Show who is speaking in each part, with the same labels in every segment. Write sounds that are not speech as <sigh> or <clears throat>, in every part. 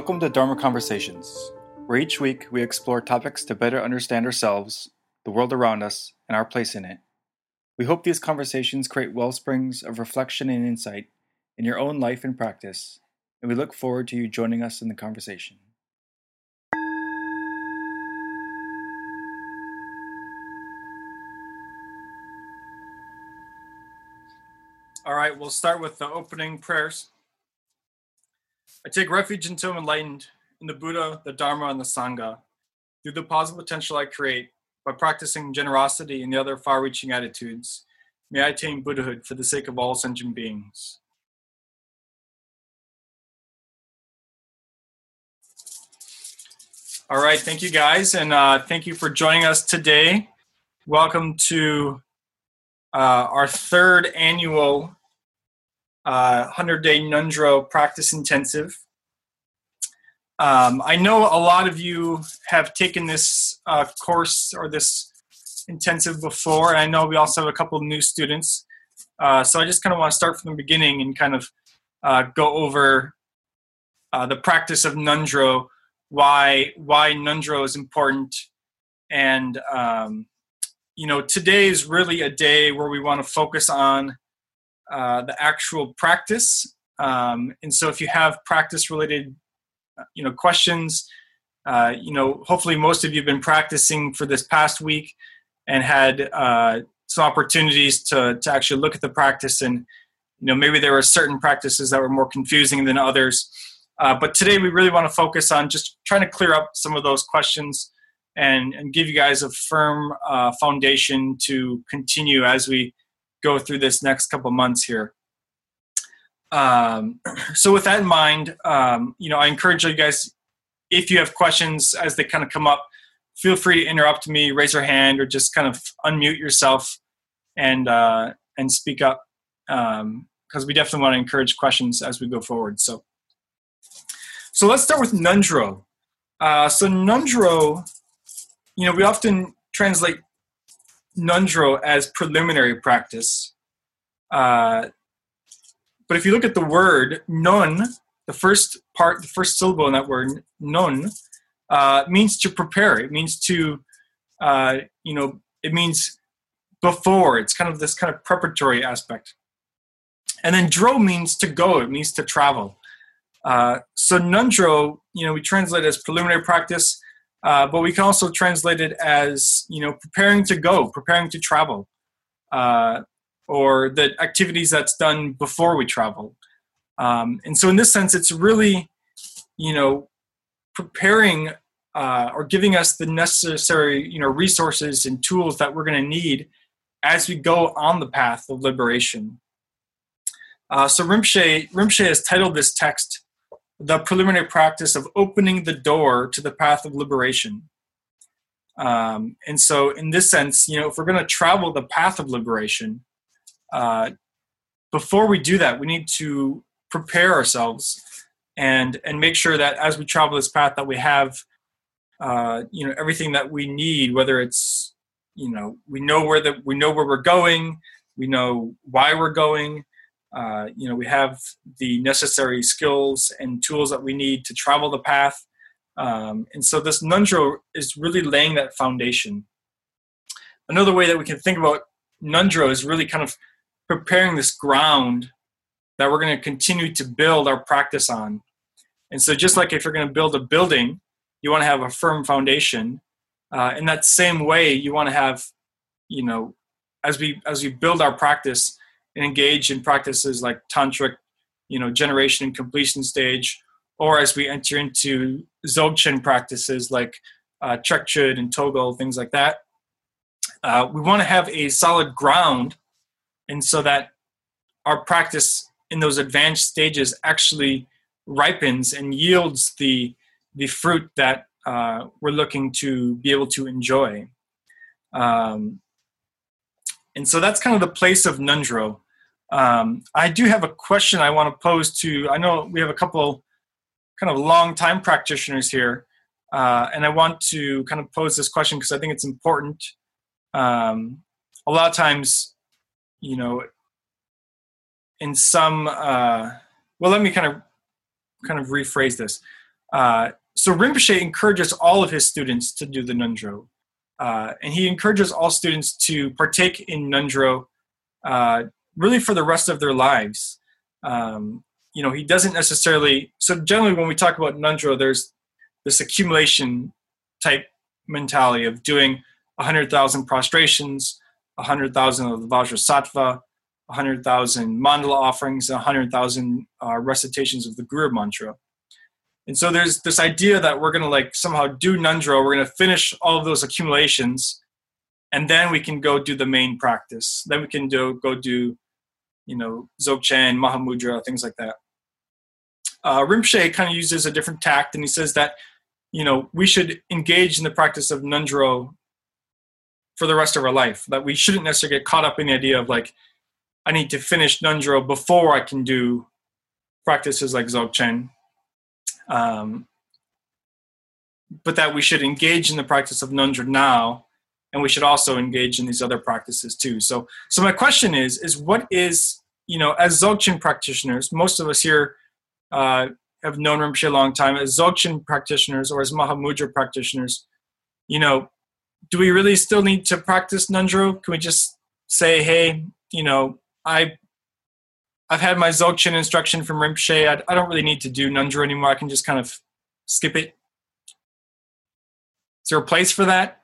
Speaker 1: Welcome to Dharma Conversations, where each week we explore topics to better understand ourselves, the world around us, and our place in it. We hope these conversations create well springs of reflection and insight in your own life and practice, and we look forward to you joining us in the conversation.
Speaker 2: All right, we'll start with the opening prayers. I take refuge until I'm enlightened in the Buddha, the Dharma, and the Sangha through the positive potential I create by practicing generosity and the other far reaching attitudes. May I attain Buddhahood for the sake of all sentient beings. All right, thank you guys, and uh, thank you for joining us today. Welcome to uh, our third annual uh, 100 day Nundro practice intensive. Um, I know a lot of you have taken this uh, course or this intensive before, and I know we also have a couple new students. Uh, so I just kind of want to start from the beginning and kind of uh, go over uh, the practice of Nundro, why why Nundro is important, and um, you know today is really a day where we want to focus on uh, the actual practice. Um, and so if you have practice related, uh, you know, questions, uh, you know, hopefully most of you have been practicing for this past week and had uh, some opportunities to, to actually look at the practice and, you know, maybe there were certain practices that were more confusing than others. Uh, but today we really want to focus on just trying to clear up some of those questions and, and give you guys a firm uh, foundation to continue as we go through this next couple months here. Um, <clears throat> so with that in mind, um, you know, I encourage you guys, if you have questions as they kind of come up, feel free to interrupt me, raise your hand, or just kind of unmute yourself and uh, and speak up because um, we definitely want to encourage questions as we go forward. So, so let's start with Nundro. Uh, so Nundro, you know, we often translate Nundro as preliminary practice. Uh, but if you look at the word nun, the first part, the first syllable in that word, nun, uh, means to prepare. It means to, uh, you know, it means before. It's kind of this kind of preparatory aspect. And then dro means to go. It means to travel. Uh, so nundro, you know, we translate as preliminary practice. Uh, but we can also translate it as you know preparing to go, preparing to travel, uh, or the activities that's done before we travel. Um, and so, in this sense, it's really you know preparing uh, or giving us the necessary you know resources and tools that we're going to need as we go on the path of liberation. Uh, so Rinpoche, Rinpoche has titled this text the preliminary practice of opening the door to the path of liberation. Um, and so, in this sense, you know, if we're going to travel the path of liberation, uh, before we do that, we need to prepare ourselves and and make sure that as we travel this path, that we have, uh, you know, everything that we need. Whether it's, you know, we know where the we know where we're going, we know why we're going, uh, you know, we have the necessary skills and tools that we need to travel the path. Um, and so this Nundro is really laying that foundation. Another way that we can think about Nundro is really kind of preparing this ground that we're going to continue to build our practice on. And so just like if you're going to build a building, you want to have a firm foundation. Uh, in that same way, you want to have, you know, as we as we build our practice, and engage in practices like tantric, you know, generation and completion stage, or as we enter into Dzogchen practices like uh, Trekchö and Togel, things like that. Uh, we want to have a solid ground, and so that our practice in those advanced stages actually ripens and yields the the fruit that uh, we're looking to be able to enjoy. Um, and so that's kind of the place of Nundro. Um, I do have a question I want to pose to. I know we have a couple kind of long time practitioners here, uh, and I want to kind of pose this question because I think it's important. Um, a lot of times, you know, in some, uh, well, let me kind of kind of rephrase this. Uh, so Rinpoche encourages all of his students to do the Nundro. Uh, and he encourages all students to partake in Nundro uh, really for the rest of their lives. Um, you know, he doesn't necessarily, so generally when we talk about Nundro, there's this accumulation type mentality of doing 100,000 prostrations, 100,000 of the Vajrasattva, 100,000 mandala offerings, and 100,000 uh, recitations of the Guru mantra. And so there's this idea that we're going to like somehow do Nundro, we're going to finish all of those accumulations, and then we can go do the main practice. Then we can do go do, you know, Dzogchen, Mahamudra, things like that. Uh, Rinpoche kind of uses a different tact, and he says that, you know, we should engage in the practice of Nundro for the rest of our life. That we shouldn't necessarily get caught up in the idea of like, I need to finish Nundro before I can do practices like Dzogchen. Um, but that we should engage in the practice of Nundro now, and we should also engage in these other practices too. So, so my question is, is what is you know, as Dzogchen practitioners, most of us here uh, have known Rinpoche a long time. As Dzogchen practitioners or as Mahamudra practitioners, you know, do we really still need to practice Nundro? Can we just say, hey, you know, I I've had my Dzogchen instruction from Rinpoche. I, I don't really need to do Nundro anymore. I can just kind of skip it. Is there a place for that?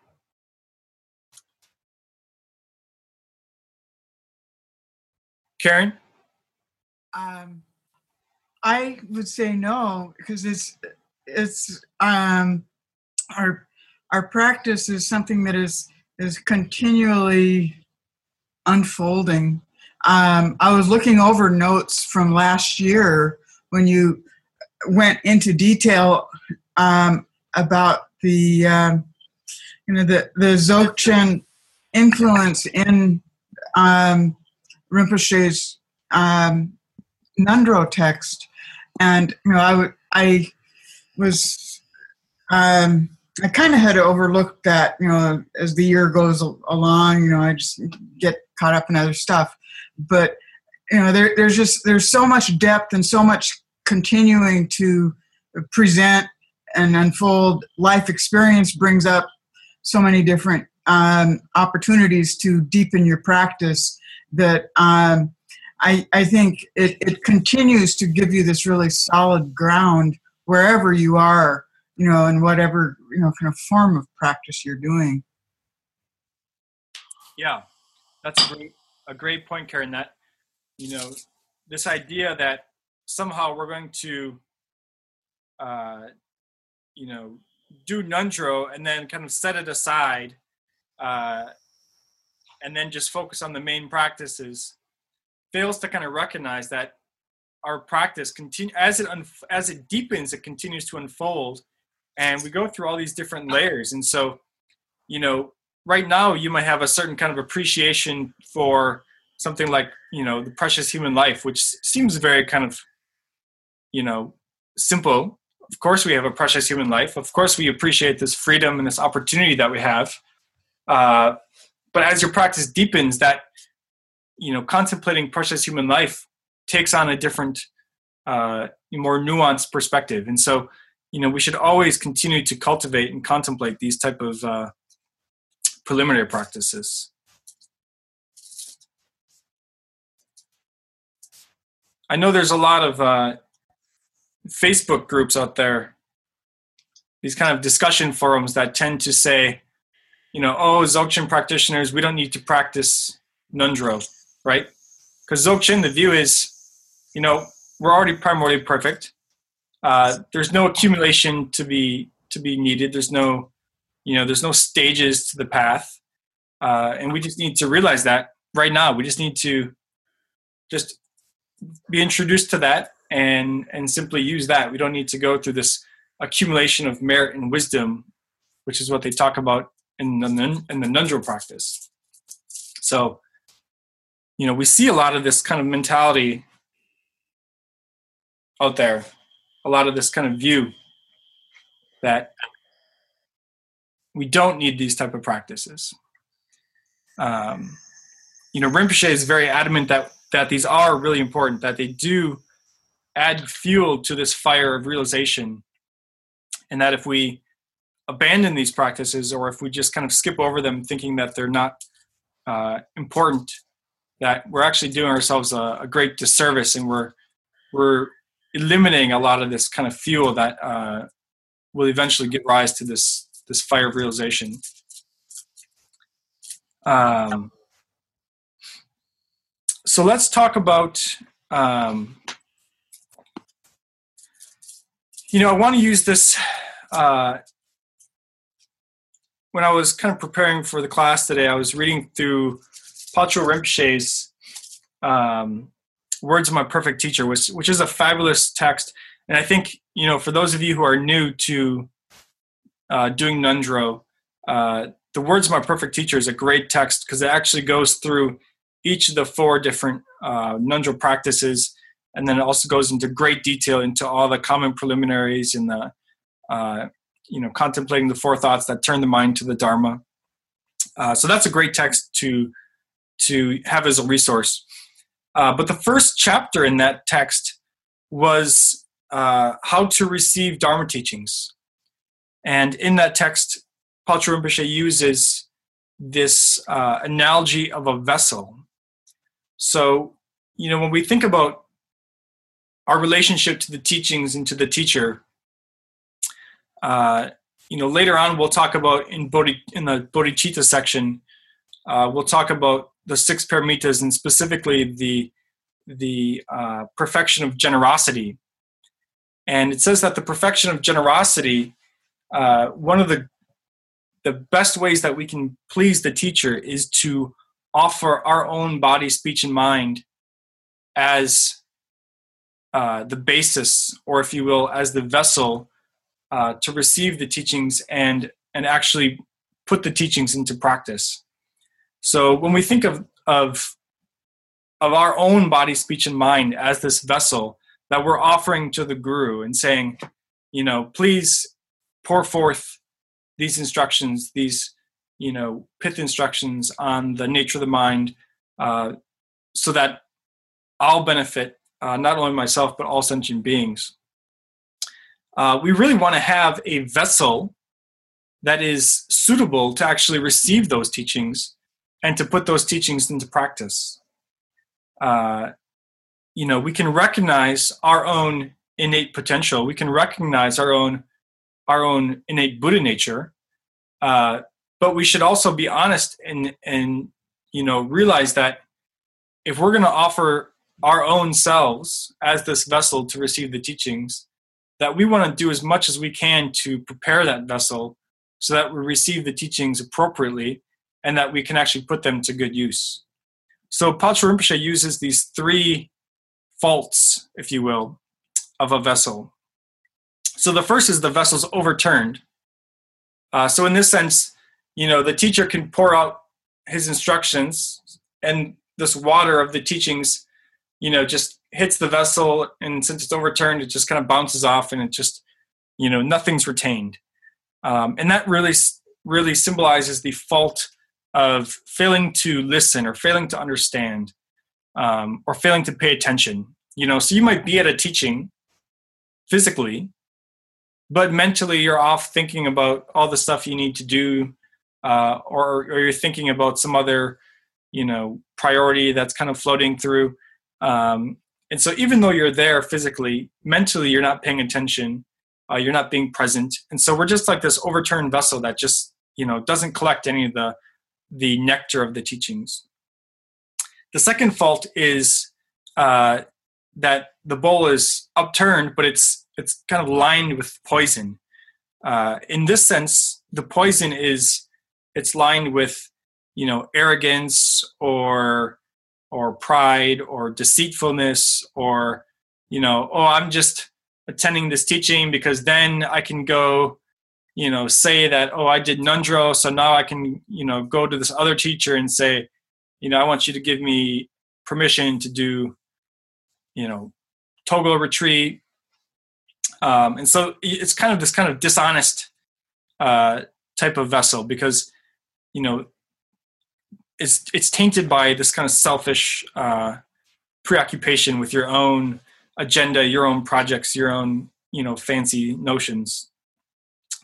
Speaker 2: Karen?
Speaker 3: Um, I would say no because it's it's um, our our practice is something that is is continually unfolding. Um, I was looking over notes from last year when you went into detail um, about the um, you know the the Dzogchen influence in um, Rinpoche's um, Nundro text, and you know I, w- I was um, I kind of had overlooked that you know as the year goes along you know I just get caught up in other stuff but you know there, there's just there's so much depth and so much continuing to present and unfold life experience brings up so many different um, opportunities to deepen your practice that um, I, I think it, it continues to give you this really solid ground wherever you are, you know, in whatever, you know, kind of form of practice you're doing.
Speaker 2: Yeah, that's a great, a great point, Karen, that, you know, this idea that somehow we're going to, uh, you know, do Nundro and then kind of set it aside uh, and then just focus on the main practices fails to kind of recognize that our practice continue as it unf- as it deepens it continues to unfold and we go through all these different layers. And so you know right now you might have a certain kind of appreciation for something like you know the precious human life which seems very kind of you know simple. Of course we have a precious human life. Of course we appreciate this freedom and this opportunity that we have. Uh, but as your practice deepens that you know contemplating precious human life takes on a different uh, more nuanced perspective. And so you know we should always continue to cultivate and contemplate these type of uh, preliminary practices i know there's a lot of uh, facebook groups out there these kind of discussion forums that tend to say you know oh dzogchen practitioners we don't need to practice nundro right? Because Dzogchen, the view is, you know, we're already primordially perfect. Uh, there's no accumulation to be to be needed. There's no, you know, there's no stages to the path, uh, and we just need to realize that right now. We just need to just be introduced to that and and simply use that. We don't need to go through this accumulation of merit and wisdom, which is what they talk about in the in the Nundro practice. So you know we see a lot of this kind of mentality out there a lot of this kind of view that we don't need these type of practices. Um, you know rinpoche is very adamant that that these are really important that they do add fuel to this fire of realization and that if we abandon these practices or if we just kind of skip over them thinking that they're not uh, important that we're actually doing ourselves a, a, great disservice and we're we're eliminating a lot of this kind of fuel that uh, will eventually give rise to this this fire of realization um, so let's talk about um, you know i want to use this uh, when I was kind of preparing for the class today, I was reading through Patrul Rinpoche's um, "Words of My Perfect Teacher," which which is a fabulous text. And I think you know, for those of you who are new to uh, doing Nundro. uh, the "Words of My Perfect Teacher" is a great text because it actually goes through each of the four different uh, Ngondro practices, and then it also goes into great detail into all the common preliminaries and the uh, you know contemplating the four thoughts that turn the mind to the dharma uh, so that's a great text to to have as a resource uh, but the first chapter in that text was how to receive dharma teachings and in that text Patrul Rinpoche uses this uh, analogy of a vessel so you know when we think about our relationship to the teachings and to the teacher uh, you know, later on we'll talk about in Bodhi, in the bodhicitta section, uh, we'll talk about the six paramitas and specifically the the uh, perfection of generosity. And it says that the perfection of generosity, uh, one of the the best ways that we can please the teacher is to offer our own body, speech, and mind as uh, the basis, or if you will, as the vessel uh, to receive the teachings and and actually put the teachings into practice. So when we think of of of our own body, speech, and mind as this vessel that we're offering to the guru and saying, you know, please pour forth these instructions, these you know pith instructions on the nature of the mind, uh, so that I'll benefit uh, not only myself but all sentient beings uh, we really want to have a vessel that is suitable to actually receive those teachings and to put those teachings into practice. Uh, you know, we can recognize our own innate potential. We can recognize our own our own innate Buddha nature, uh, but we should also be honest and and you know realize that if we're going to offer our own selves as this vessel to receive the teachings, that we want to do as much as we can to prepare that vessel so that we receive the teachings appropriately and that we can actually put them to good use. So Patrul Rinpoche uses these three faults, if you will, of a vessel. So the first is the vessel's overturned. Uh, so in this sense, you know, the teacher can pour out his instructions and this water of the teachings, you know, just hits the vessel, and since it's overturned, it just kind of bounces off, and it just, you know, nothing's retained. Um, and that really, really symbolizes the fault of failing to listen or failing to understand um, or failing to pay attention. You know, so you might be at a teaching physically, but mentally you're off thinking about all the stuff you need to do, uh, or, or you're thinking about some other, you know, priority that's kind of floating through. Um, and so even though you're there physically mentally you're not paying attention uh, you're not being present and so we're just like this overturned vessel that just you know doesn't collect any of the the nectar of the teachings the second fault is uh, that the bowl is upturned but it's it's kind of lined with poison. Uh, in this sense the poison is it's lined with you know arrogance or or pride or deceitfulness or you know oh i'm just attending this teaching because then i can go you know say that oh i did nundro so now i can you know go to this other teacher and say you know i want you to give me permission to do you know togo retreat um, and so it's kind of this kind of dishonest uh, type of vessel because you know it's it's tainted by this kind of selfish uh, preoccupation with your own agenda, your own projects, your own you know fancy notions.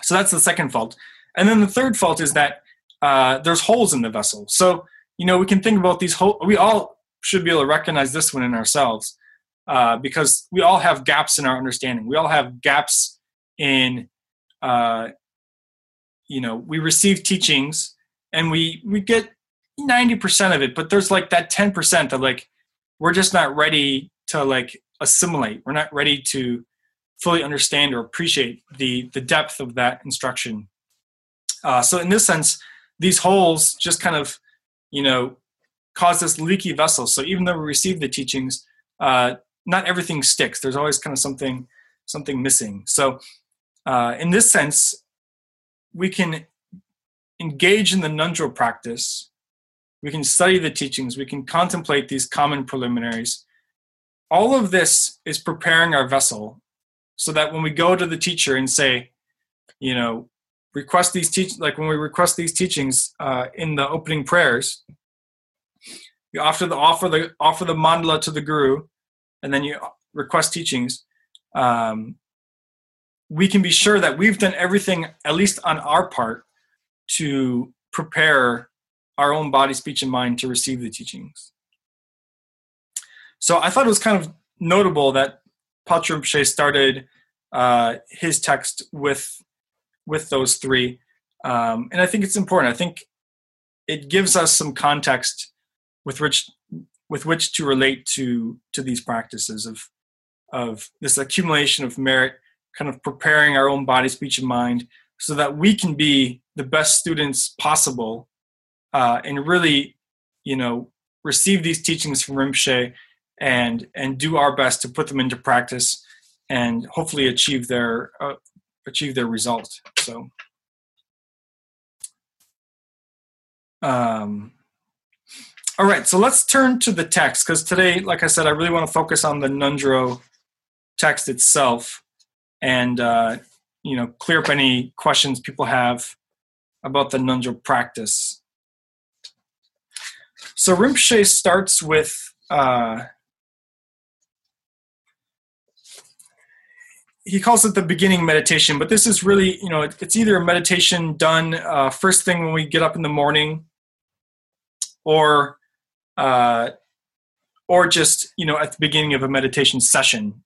Speaker 2: So that's the second fault. And then the third fault is that uh, there's holes in the vessel. So, you know, we can think about these holes. We all should be able to recognize this one in ourselves uh, because we all have gaps in our understanding. We all have gaps in, uh, you know, we receive teachings and we we get 90% of it, but there's like that 10% that like we're just not ready to like assimilate. We're not ready to fully understand or appreciate the the depth of that instruction. Uh, so in this sense, these holes just kind of, you know, cause this leaky vessel. So even though we receive the teachings, uh, not everything sticks. There's always kind of something something missing. So uh, in this sense, we can engage in the nundro practice. We can study the teachings. We can contemplate these common preliminaries. All of this is preparing our vessel so that when we go to the teacher and say, you know, request these teach like when we request these teachings uh, in the opening prayers, you offer the offer the offer the mandala to the guru, and then you request teachings. Um, we can be sure that we've done everything, at least on our part, to prepare our own body, speech, and mind to receive the teachings. So I thought it was kind of notable that Patrul Rinpoche started uh, his text with with those three, um, and I think it's important. I think it gives us some context with which with which to relate to to these practices of of this accumulation of merit, kind of preparing our own body, speech, and mind, so that we can be the best students possible, uh, and really, you know, receive these teachings from Rinpoche and and do our best to put them into practice and hopefully achieve their uh, achieve their result so. Um, all right so let's turn to the text because today like i said i really want to focus on the nundro text itself and uh, you know clear up any questions people have about the nundro practice. So rinpoche starts with uh, he calls it the beginning meditation, but this is really, you know, it's either a meditation done uh, first thing when we get up in the morning, or, uh, or just you know at the beginning of a meditation session.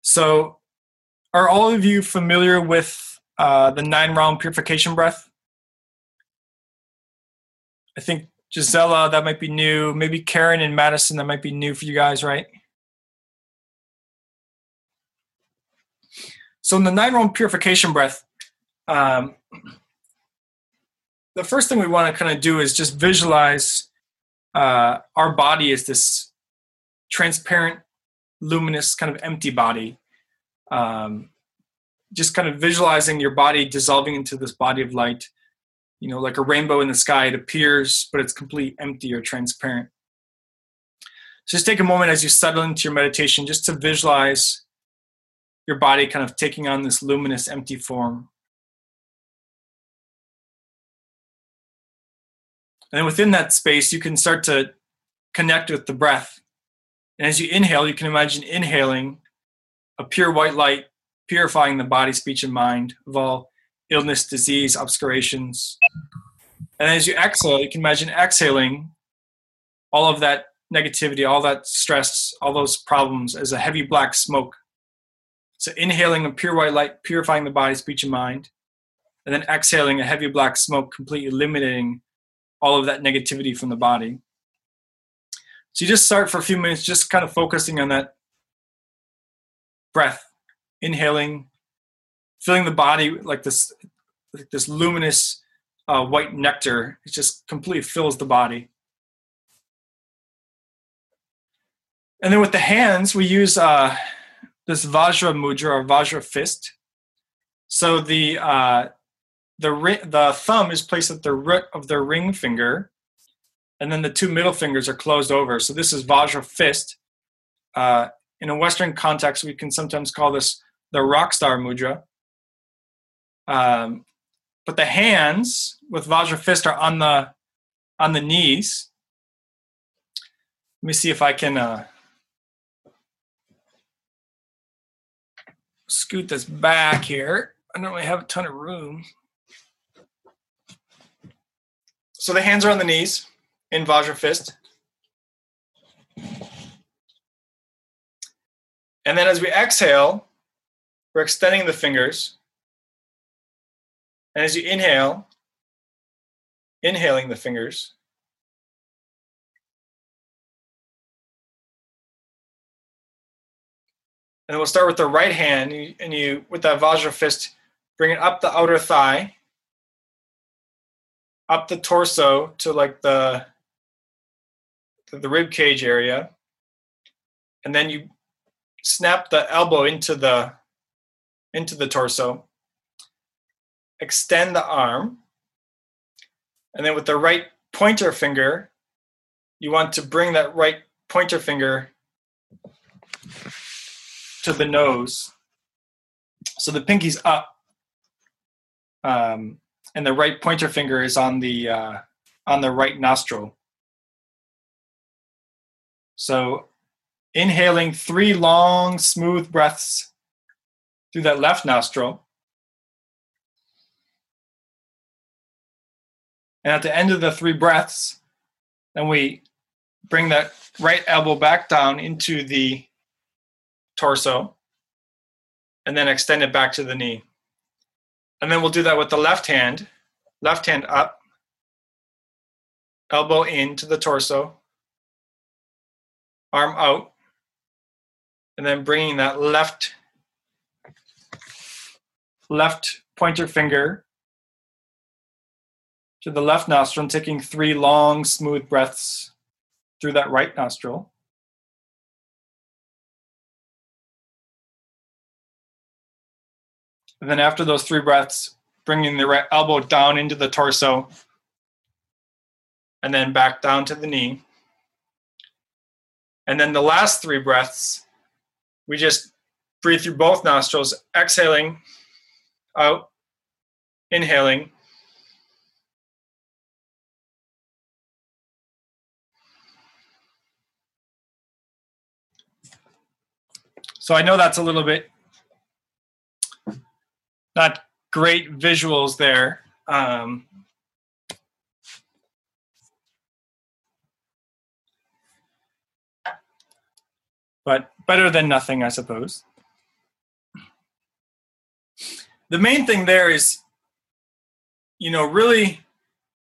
Speaker 2: So, are all of you familiar with uh, the nine round purification breath? I think Gisela, that might be new. Maybe Karen and Madison, that might be new for you guys, right? So in the nine round purification breath, um, the first thing we want to kind of do is just visualize uh, our body is this transparent, luminous, kind of empty body. Um, just kind of visualizing your body dissolving into this body of light. You know, like a rainbow in the sky, it appears, but it's completely empty or transparent. So just take a moment as you settle into your meditation just to visualize your body kind of taking on this luminous empty form. And within that space, you can start to connect with the breath. And as you inhale, you can imagine inhaling a pure white light, purifying the body, speech, and mind of all illness, disease, obscurations. And as you exhale, you can imagine exhaling all of that negativity, all that stress, all those problems as a heavy black smoke so inhaling a pure white light, purifying the body, speech, and mind, and then exhaling a heavy black smoke, completely eliminating all of that negativity from the body. So you just start for a few minutes, just kind of focusing on that breath, inhaling, filling the body like this, like this luminous uh, white nectar. It just completely fills the body. And then with the hands, we use uh, this Vajra mudra or Vajra fist. So the uh, the the thumb is placed at the root of the ring finger, and then the two middle fingers are closed over. So this is Vajra fist. Uh, in a Western context, we can sometimes call this the rock star mudra. Um, but the hands with Vajra fist are on the on the knees. Let me see if I can uh, scoot this back here. I don't really have a ton of room. So the hands are on the knees in Vajra fist. And then as we exhale, we're extending the fingers. And as you inhale, inhaling the fingers. And then we'll start with the right hand, and you, with that Vajra fist, bring it up the outer thigh, up the torso to like the the rib cage area, and then you snap the elbow into the into the torso. Extend the arm, and then with the right pointer finger, you want to bring that right pointer finger to the nose. So the pinky's up, um, and the right pointer finger is on the uh, on the right nostril. So inhaling three long, smooth breaths through that left nostril. And at the end of the three breaths, then we bring that right elbow back down into the torso and then extend it back to the knee. And then we'll do that with the left hand. Left hand up, elbow into the torso, arm out, and then bringing that left left pointer finger to the left nostril and taking three long smooth breaths through that right nostril. And then after those three breaths, bringing the right elbow down into the torso and then back down to the knee. And then the last three breaths, we just breathe through both nostrils, exhaling out, inhaling. So I know that's a little bit not great visuals there. Um, but better than nothing, I suppose. The main thing there is, you know, really,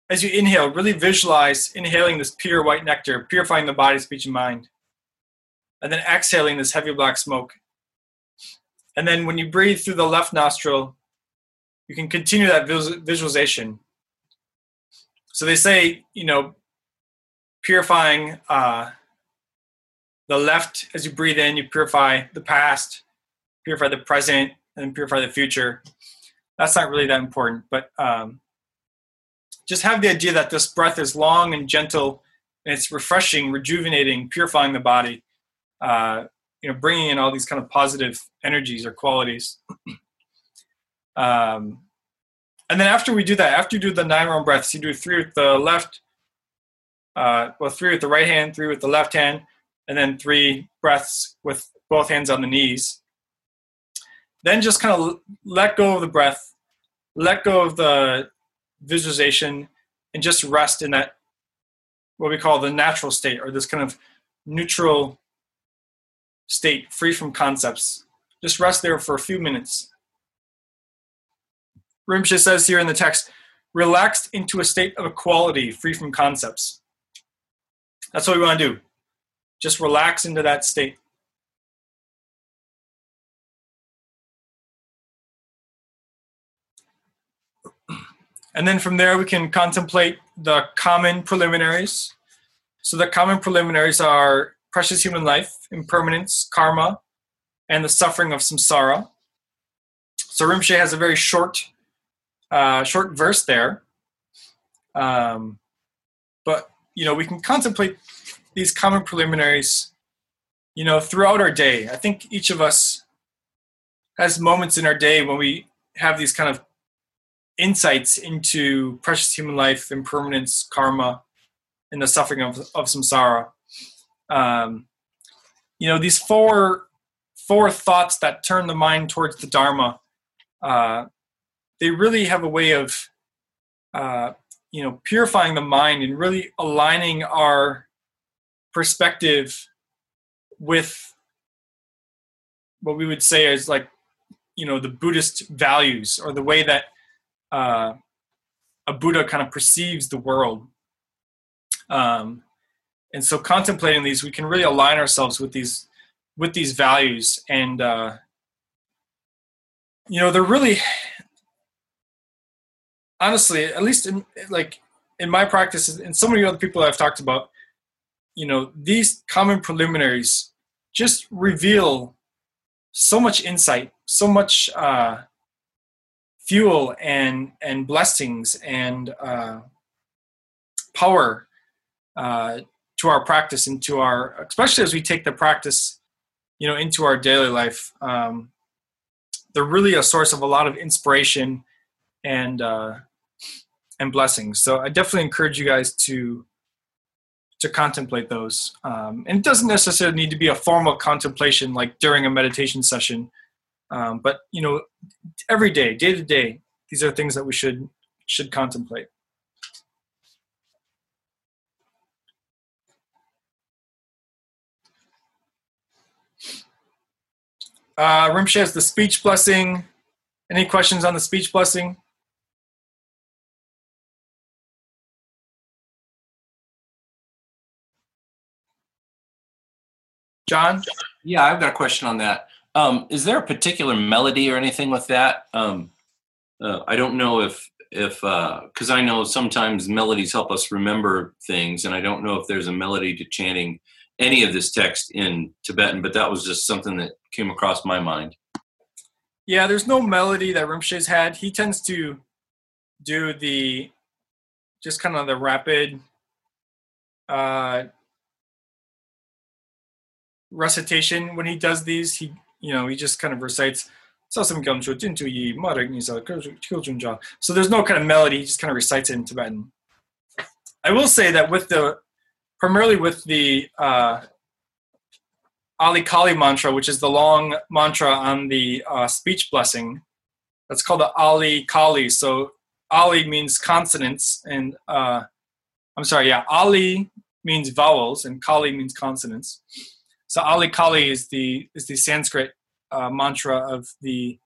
Speaker 2: as you inhale, really visualize inhaling this pure white nectar, purifying the body, speech, and mind. And then exhaling this heavy black smoke. And then when you breathe through the left nostril, you can continue that visualization. So they say, you know, purifying uh, the left as you breathe in, you purify the past, purify the present, and purify the future. That's not really that important, but um, just have the idea that this breath is long and gentle, and it's refreshing, rejuvenating, purifying the body. Uh, you know, bringing in all these kind of positive energies or qualities. <clears throat> Um, and then after we do that, after you do the nine round breaths, you do three with the left, uh, well, three with the right hand, three with the left hand, and then three breaths with both hands on the knees. Then just kind of let go of the breath, let go of the visualization, and just rest in that what we call the natural state or this kind of neutral state, free from concepts. Just rest there for a few minutes. Rinpoche says here in the text, relaxed into a state of equality, free from concepts. That's what we want to do. Just relax into that state. <clears throat> And then from there, we can contemplate the common preliminaries. So, the common preliminaries are precious human life, impermanence, karma, and the suffering of samsara. So, Rinpoche has a very short uh, short verse there. Um, but you know, we can contemplate these common preliminaries, you know, throughout our day. I think each of us has moments in our day when we have these kind of insights into precious human life, impermanence, karma, and the suffering of, of samsara. Um, you know, these four four thoughts that turn the mind towards the Dharma uh, they really have a way of uh, you know purifying the mind and really aligning our perspective with what we would say is like you know the buddhist values or the way that uh, a buddha kind of perceives the world. Um, and so contemplating these we can really align ourselves with these with these values and uh, you know they're really honestly at least in like in my practice and so many other people i've talked about you know these common preliminaries just reveal so much insight so much uh, fuel and and blessings and uh, power uh, to our practice and to our especially as we take the practice you know into our daily life um, they're really a source of a lot of inspiration and uh, and blessings so i definitely encourage you guys to to contemplate those um, and it doesn't necessarily need to be a formal contemplation like during a meditation session um, but you know every day day to day these are things that we should should contemplate Uh, Rinpoche has the speech blessing. Any questions on the speech blessing? John?
Speaker 4: Yeah, I've got a question on that. Um, is there a particular melody or anything with that? Um, uh, I don't know if if because uh, I know sometimes melodies help us remember things, and I don't know if there's a melody to chanting any of this text in Tibetan, but that was just something that came across my mind.
Speaker 2: Yeah, there's no melody that Rinpoche's had. He tends to do the just kind of the rapid uh, recitation when he does these. He you know he just kind of recites. So there's no kind of melody. He just kind of recites it in Tibetan. I will say that with the primarily with the uh, Ali Kali mantra, which is the long mantra on the uh, speech blessing. That's called the Ali Kali. So Ali means consonants, and uh, I'm sorry, yeah, Ali means vowels, and Kali means consonants. So Ali Kali is the is the Sanskrit uh, mantra of the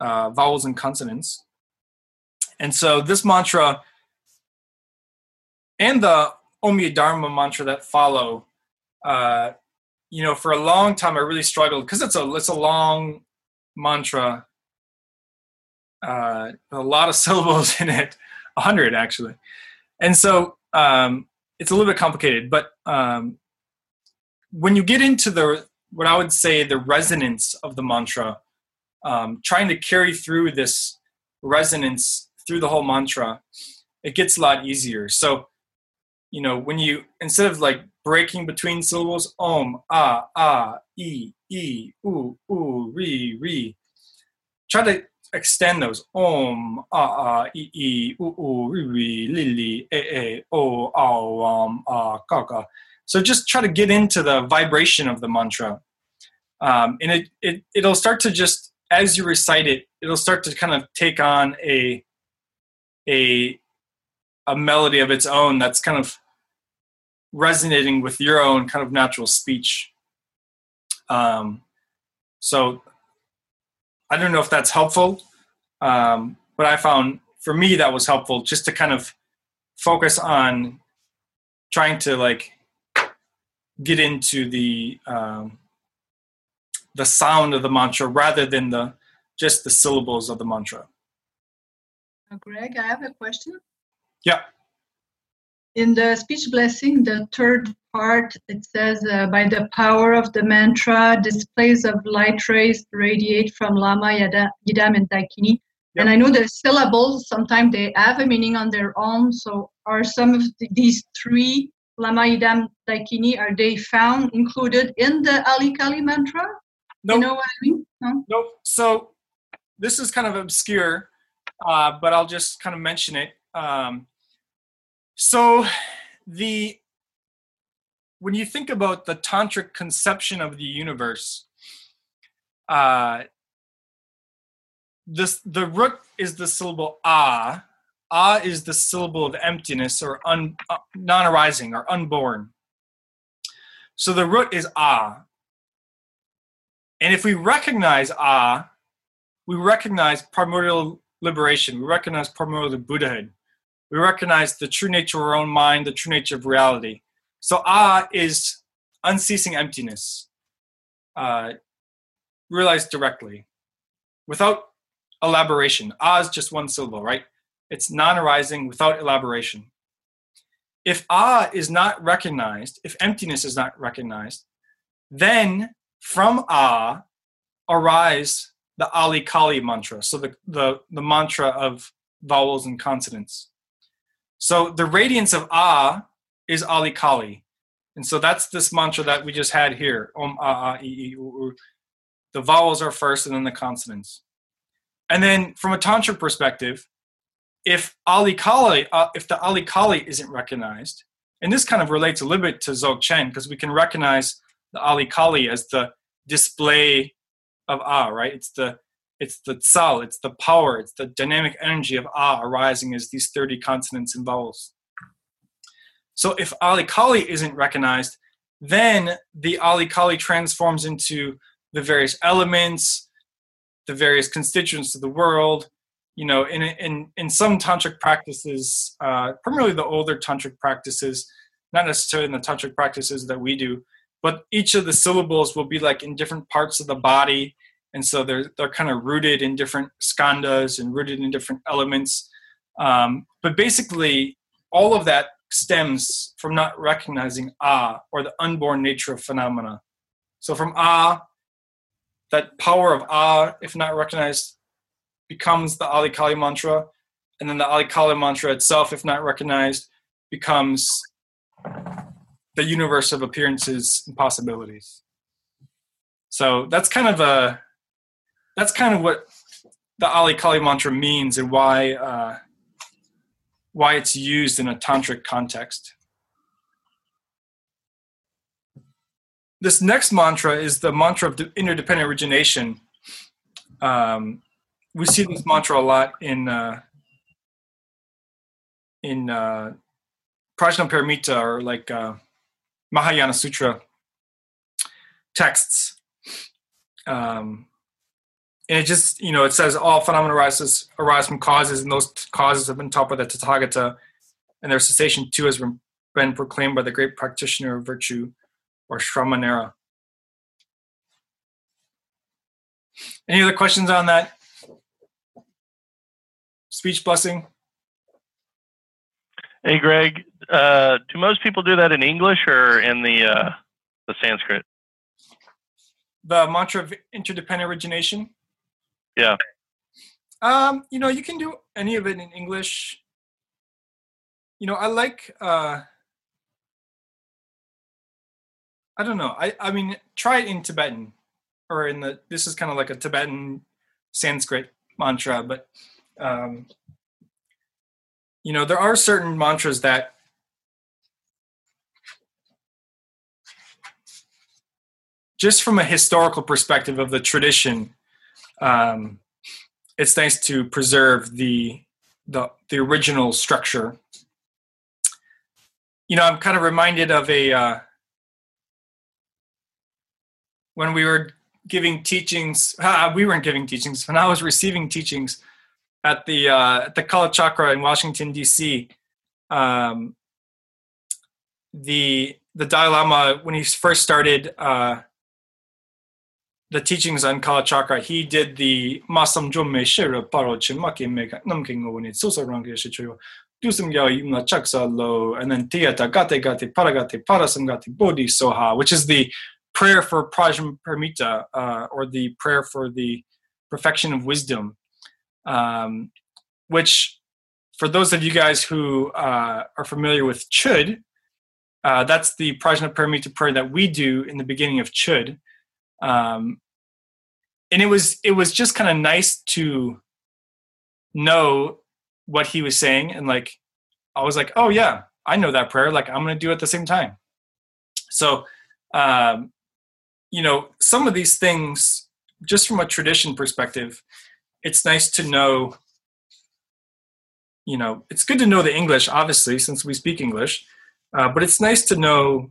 Speaker 2: uh, vowels and consonants. And so this mantra and the Om Ye Dharma mantra that follow, uh, you know, for a long time I really struggled because it's a it's a long mantra, uh, a lot of <laughs> syllables in it, a hundred actually, and so um, it's a little bit complicated. But um, when you get into the what I would say the resonance of the mantra, um, trying to carry through this resonance through the whole mantra, it gets a lot easier. So you know, when you instead of like breaking between syllables, om, ah, ah, e, e, u, u, ri, ri. Try to extend those om, ah, ah, e, e, u, u, ri, ri, li, li, e, e, o, ao, um, ah, ka, ka. So just try to get into the vibration of the mantra. Um, and it, it, it'll start to just, as you recite it, it'll start to kind of take on a, a a melody of its own that's kind of resonating with your own kind of natural speech. Um, so I don't know if that's helpful, um, but I found for me that was helpful just to kind of focus on trying to like get into the um, the sound of the mantra rather than the just the syllables of the mantra.
Speaker 5: Greg, I have a question.
Speaker 2: Yeah.
Speaker 5: In the speech blessing, the third part, it says, uh, by the power of the mantra, displays of light rays radiate from Lama, Yada, Yidam, and Dakini. Yep. And I know the syllables, sometimes they have a meaning on their own. So are some of the, these three, Lama, Yidam, Dakini, are they found included in the Ali Kali mantra?
Speaker 2: Nope.
Speaker 5: You know what I mean?
Speaker 2: No? Nope. So this is kind of obscure, uh, but I'll just kind of mention it. Um, so the when you think about the tantric conception of the universe, uh, this the root is the syllable ah. Ah is the syllable of emptiness or un, uh, non-arising or unborn. So the root is ah. And if we recognize ah, we recognize primordial liberation. We recognize primordial Buddhahood. We recognize the true nature of our own mind, the true nature of reality. So ah is unceasing emptiness, uh, realized directly, without elaboration. Ah is just one syllable, right? It's non-arising without elaboration. If ah is not recognized, if emptiness is not recognized, then from ah arise the Ali Kali mantra, so the, the, the mantra of vowels and consonants. So the radiance of ah is Ali Kali. And so that's this mantra that we just had here. Om ah ah e e u, u. The vowels are first and then the consonants. And then from a tantra perspective, if Ali Kali, uh, if the Ali Kali isn't recognized, and this kind of relates a little bit to Dzogchen because we can recognize the Ali Kali as the display of Ah, right? It's the it's the tsal, it's the power, it's the dynamic energy of Ah arising as these 30 consonants and vowels. So if Ali Kali isn't recognized, then the Ali Kali transforms into the various elements, the various constituents of the world. You know, in in in some tantric practices, uh, primarily the older tantric practices, not necessarily in the tantric practices that we do, but each of the syllables will be like in different parts of the body and so they're they're kind of rooted in different skandhas and rooted in different elements. Um, but basically all of that stems from not recognizing ah or the unborn nature of phenomena. So from ah that power of ah if not recognized becomes the ali kali mantra and then the ali kali mantra itself if not recognized becomes the universe of appearances and possibilities. So that's kind of a that's kind of what the Ali Kali mantra means and why uh, why it's used in a tantric context. This next mantra is the mantra of interdependent origination. Um, we see this mantra a lot in uh, in uh, Prajnaparamita or like uh, Mahayana Sutra texts. Um, and it just, you know, it says all phenomena arises arise from causes, and those causes have been taught by the Tathagata, and their cessation too has been proclaimed by the great practitioner of virtue, or Shramanera. Any other questions on that speech blessing?
Speaker 6: Hey, Greg, uh, do most people do that in English or in the uh, the Sanskrit?
Speaker 2: The mantra of interdependent origination.
Speaker 6: Yeah.
Speaker 2: Um, you know, you can do any of it in English. You know, I like. Uh, I don't know. I I mean, try it in Tibetan, or in the. This is kind of like a Tibetan Sanskrit mantra, but um, you know, there are certain mantras that just from a historical perspective of the tradition, um, it's nice to preserve the, the the original structure. You know, I'm kind of reminded of a uh, when we were giving teachings. Uh, we weren't giving teachings when I was receiving teachings at the uh, at the Kala Chakra in Washington D.C. Um, the the Dalai Lama when he first started uh, the teachings on Kala Chakra, he did the Masam Jomme Shira Paro Chimaki Mega Namking Owni Susa Rangi Shichuyo. Dusum Yao Yumna Chaksa Lo, and then Tiyata Gate Gate Paragate Parasam Gate Bodhi Soha, which is the prayer for Prajna Paramita, uh, or the prayer for the perfection of wisdom, um, which for those of you guys who uh, are familiar with Chöd, uh, that's the Prajna Paramita prayer that we do in the beginning of Chöd. Um, and it was it was just kind of nice to know what he was saying and like i was like oh yeah i know that prayer like i'm gonna do it at the same time. So um, you know some of these things just from a tradition perspective it's nice to know. You know, it's good to know the English, obviously, since we speak English. Uh, but it's nice to know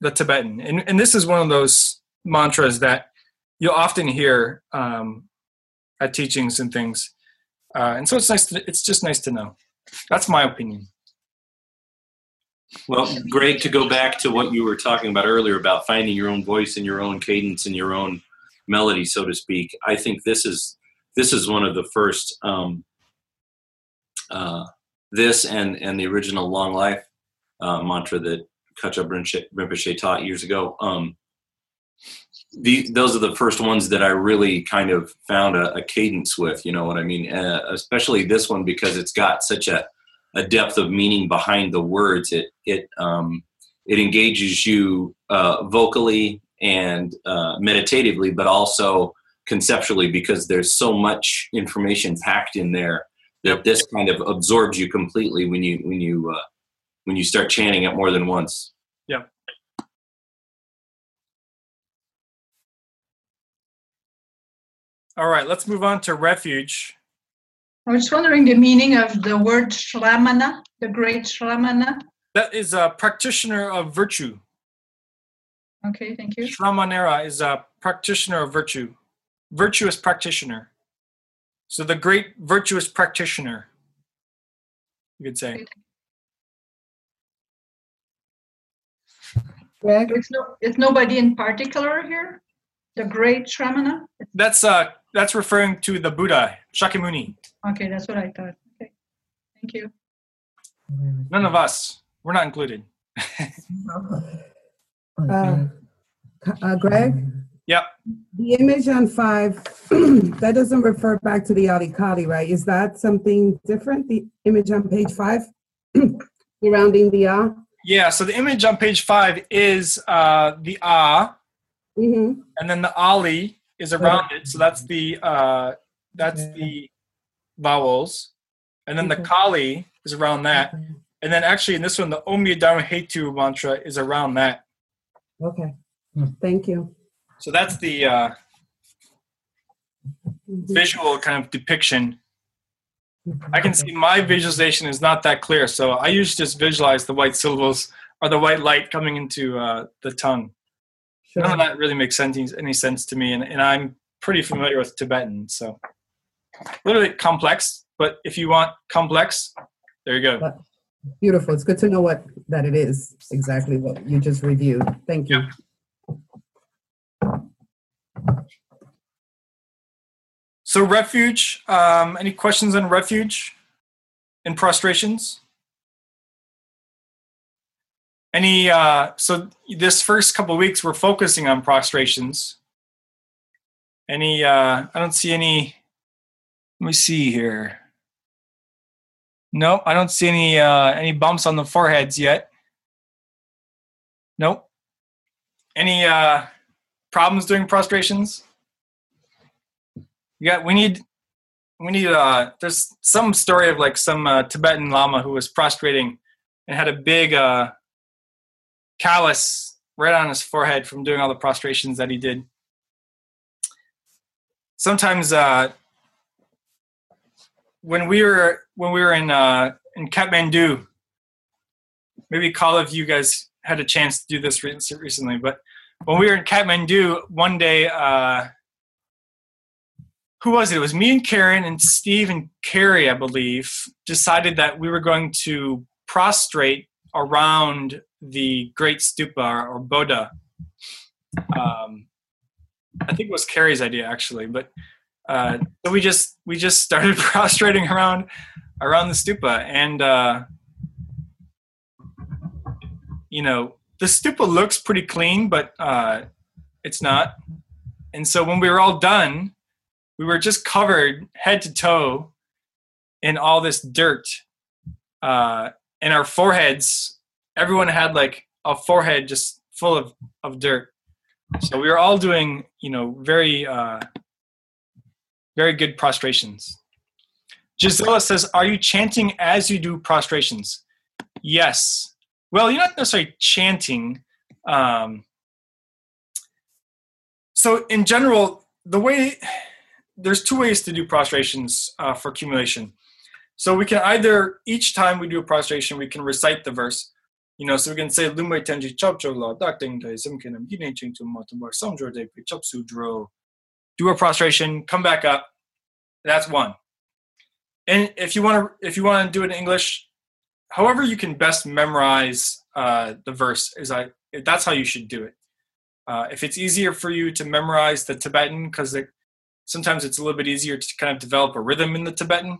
Speaker 2: the Tibetan, and and this is one of those mantras that you'll often hear um, at teachings and things. Uh, and so it's nice. To, it's just nice to know. That's my opinion.
Speaker 4: Well, Greg, to go back to what you were talking about earlier about finding your own voice and your own cadence and your own melody, so to speak, I think this is this is one of the first. Um, uh, this and and the original long life uh, mantra that Kacha Rinpoche taught years ago. Um, the, those are the first ones that I really kind of found a, a cadence with. You know what I mean? Uh, especially this one because it's got such a, a depth of meaning behind the words. It it um, it engages you uh, vocally and uh, meditatively, but also conceptually because there's so much information packed in there that this kind of absorbs you completely when you when you uh, when you start chanting it more than once.
Speaker 2: Yeah. All right, let's move on to refuge.
Speaker 5: I was wondering the meaning of the word Shramana, the great Shramana.
Speaker 2: That is a practitioner of virtue.
Speaker 5: Okay, thank you.
Speaker 2: Shramanera is a practitioner of virtue, virtuous practitioner. So the great virtuous practitioner, you could say.
Speaker 3: Greg?
Speaker 5: It's no, it's nobody in particular here. The great Shramana.
Speaker 2: That's uh that's referring to the Buddha, Shakyamuni.
Speaker 5: Okay, that's what I thought. Okay, thank you.
Speaker 2: None of us. We're not included. <laughs>
Speaker 7: Uh, uh, Greg,
Speaker 2: Yep.
Speaker 7: the image on five, <clears throat> that doesn't refer back to the Ali Kali, right? Is that something different? The image on page five, <clears throat> surrounding the ah?
Speaker 2: Yeah, so the image on page five is uh, the ah,
Speaker 7: Mm-hmm.
Speaker 2: and then the ali is around it. So that's the uh, that's the vowels, and then the kali is around that, and then actually in this one the Om Ye Dharma Hetu mantra is around that.
Speaker 7: Okay, thank you.
Speaker 2: So that's the uh, visual kind of depiction. I can see my visualization is not that clear, so I usually just visualize the white syllables or the white light coming into uh, the tongue. None of that really makes any, any sense to me, and, and I'm pretty familiar with Tibetan, so a little bit complex. But if you want complex, there you go.
Speaker 7: Beautiful. It's good to know what that it is exactly what you just reviewed. Thank you.
Speaker 2: So refuge. Um, any questions on refuge and prostrations? Any? Uh, so this first couple weeks we're focusing on prostrations. Any? Uh, I don't see any. Let me see here. Nope, I don't see any uh, any bumps on the foreheads yet. Nope. Any uh, problems doing prostrations? Yeah, we need we need uh there's some story of like some uh, Tibetan lama who was prostrating and had a big uh callus right on his forehead from doing all the prostrations that he did. Sometimes uh when we were when we were in uh in Kathmandu maybe a of you guys had a chance to do this re- recently but when we were in Kathmandu one day uh who was it? It was me and Karen and Steve and Carrie, I believe, decided that we were going to prostrate around the Great Stupa or Boudha. Um, I think it was Carrie's idea actually, but uh, so we just we just started <laughs> prostrating around around the stupa, and uh, you know the stupa looks pretty clean, but uh, it's not. And so when we were all done, we were just covered head to toe in all this dirt uh, and our foreheads. Everyone had like a forehead just full of, of dirt. So we were all doing you know very uh, very good prostrations. Gisela says are you chanting as you do prostrations? Yes well you're not necessarily chanting um, so in general the way there's two ways to do prostrations uh, for accumulation. So we can either each time we do a prostration, we can recite the verse. You know, so we can say Lume Tenji Chopcho La De Simkinam Yine Ching to Motambar Samjor De Sudro. Do a prostration, come back up. That's one. And if you want to if you want to do it in English, however you can best memorize uh, the verse is I that's how you should do it. Uh, if it's easier for you to memorize the Tibetan, because it, sometimes it's a little bit easier to kind of develop a rhythm in the Tibetan,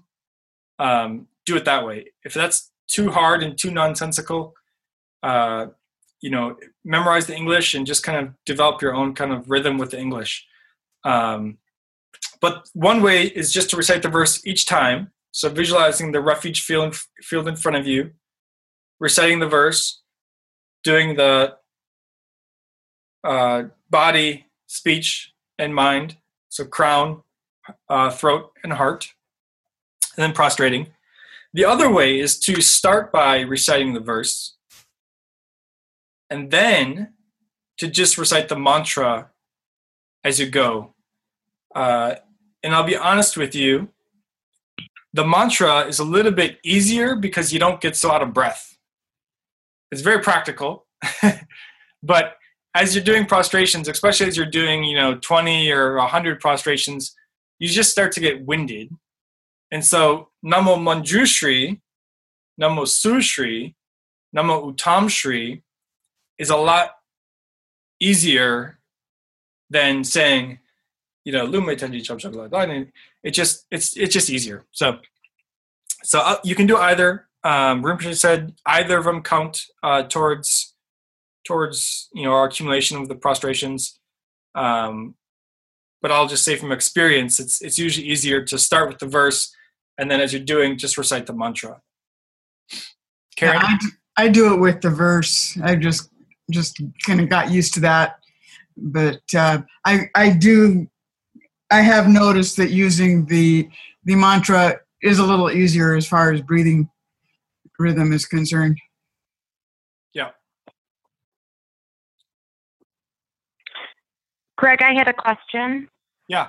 Speaker 2: um, do it that way. If that's too hard and too nonsensical, uh, you know, memorize the English and just kind of develop your own kind of rhythm with the English. Um, but one way is just to recite the verse each time. So visualizing the refuge field, field in front of you, reciting the verse, doing the uh, body, speech, and mind. So crown, uh, throat, and heart and then prostrating. The other way is to start by reciting the verse and then to just recite the mantra as you go. Uh, and I'll be honest with you, the mantra is a little bit easier because you don't get so out of breath. It's very practical, <laughs> but as you're doing prostrations, especially as you're doing, you know, 20 or 100 prostrations, you just start to get winded and so Namo Manjushri, Namo Sushri, Namo Uttamshri is a lot easier than saying, you know, Lume Tenji Chab It just it's it's just easier. So so uh, you can do either. Um, said either of them count uh, towards towards you know our accumulation of the prostrations. Um, but I'll just say from experience, it's it's usually easier to start with the verse and then as you're doing, just recite the mantra.
Speaker 3: Karen, yeah, I, I, do it with the verse. I just just kind of got used to that, but uh, I I do. I have noticed that using the the mantra is a little easier as far as breathing rhythm is concerned.
Speaker 2: Yeah.
Speaker 8: Greg, I had a question.
Speaker 2: Yeah.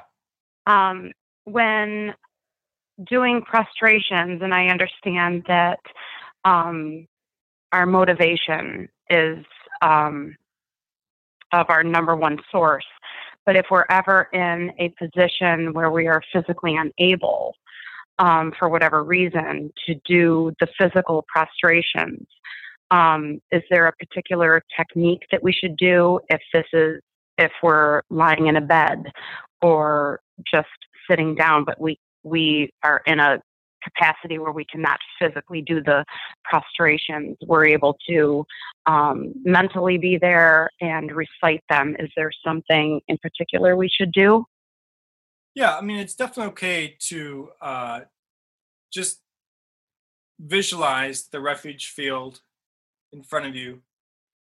Speaker 8: Um, when doing prostrations, and I understand that um, our motivation is um, of our number one source. But if we're ever in a position where we are physically unable, um, for whatever reason, to do the physical prostrations, um, is there a particular technique that we should do if this is if we're lying in a bed or just sitting down, but we we are in a capacity where we cannot physically do the prostrations, we're able to um, mentally be there and recite them. Is there something in particular we should do?
Speaker 2: Yeah, I mean, it's definitely okay to uh, just visualize the refuge field in front of you,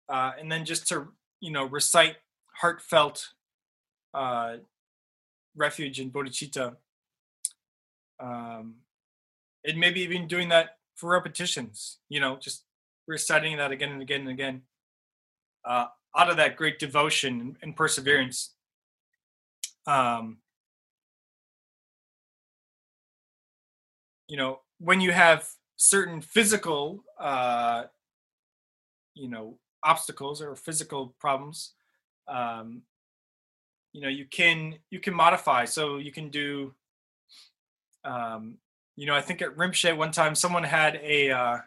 Speaker 2: uh, and then just to you know recite heartfelt uh, refuge in bodhicitta um, and maybe even doing that for repetitions you know just reciting that again and again and again. Uh, out of that great devotion and perseverance. Um, you know when you have certain physical uh, you know obstacles or physical problems um, you know you can you can modify. So you can do um, you know, I think at Rinpoche one time someone had a uh,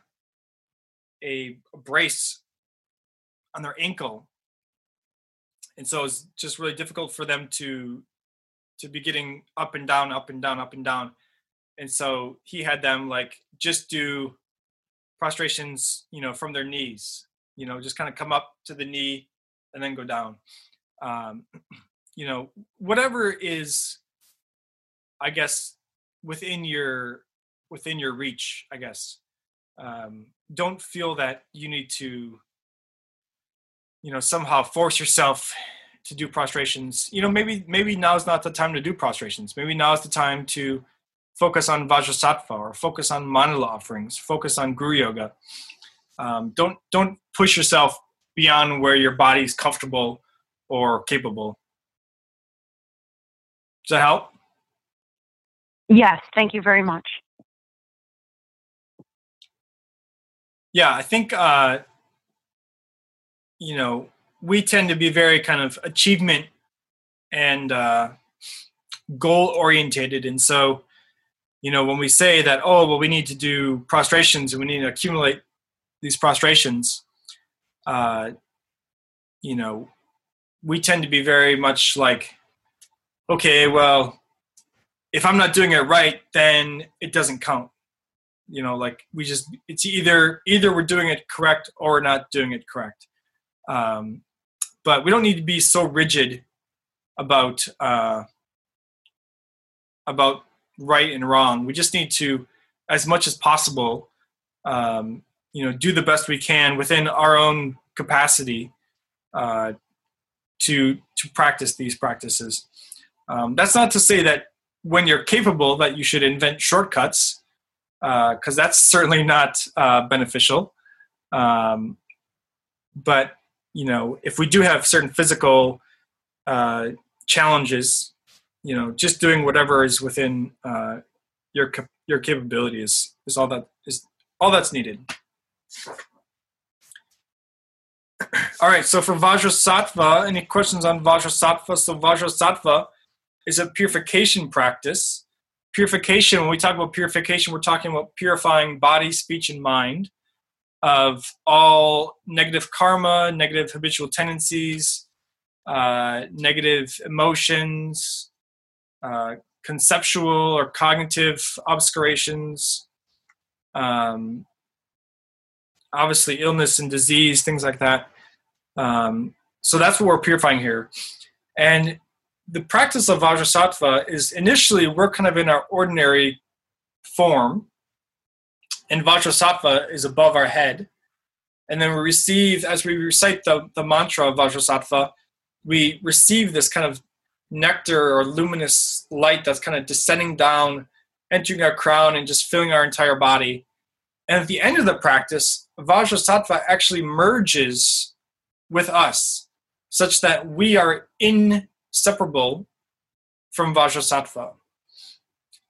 Speaker 2: a brace on their ankle, and so it's just really difficult for them to to be getting up and down, up and down, up and down. And so he had them like just do prostrations, you know, from their knees. You know, just kind of come up to the knee and then go down. Um, <clears throat> you know, whatever is, I guess, within your within your reach i guess um, don't feel that you need to you know somehow force yourself to do prostrations. You know maybe maybe now is not the time to do prostrations. Maybe now is the time to focus on vajrasattva or focus on mandala offerings focus on guru yoga. Um, don't don't push yourself beyond where your body's comfortable or capable. Does that help
Speaker 8: Yes, thank you very much.
Speaker 2: Yeah, I think uh, you know we tend to be very kind of achievement and uh, goal orientated, and so you know when we say that oh well we need to do prostrations and we need to accumulate these prostrations, uh, you know we tend to be very much like okay well if i'm not doing it right then it doesn't count. You know like we just it's either either we're doing it correct or we're not doing it correct. Um, but we don't need to be so rigid about uh, about right and wrong. We just need to as much as possible um, you know do the best we can within our own capacity uh, to to practice these practices. Um, that's not to say that when you're capable that you should invent shortcuts because uh, that's certainly not uh, beneficial. Um, but you know, if we do have certain physical uh, challenges, you know, just doing whatever is within uh, your your capability is is all that is all that's needed. All right, so for Vajrasattva, any questions on Vajrasattva? So Vajrasattva is a purification practice purification, when we talk about purification, we're talking about purifying body, speech, and mind of all negative karma, negative habitual tendencies, uh, negative emotions, uh, conceptual or cognitive obscurations, um, obviously illness and disease, things like that. Um, so that's what we're purifying here. And the practice of Vajrasattva is initially we're kind of in our ordinary form, and Vajrasattva is above our head. And then we receive, as we recite the, the mantra of Vajrasattva, we receive this kind of nectar or luminous light that's kind of descending down, entering our crown, and just filling our entire body. And at the end of the practice, Vajrasattva actually merges with us, such that we are in separable from Vajrasattva.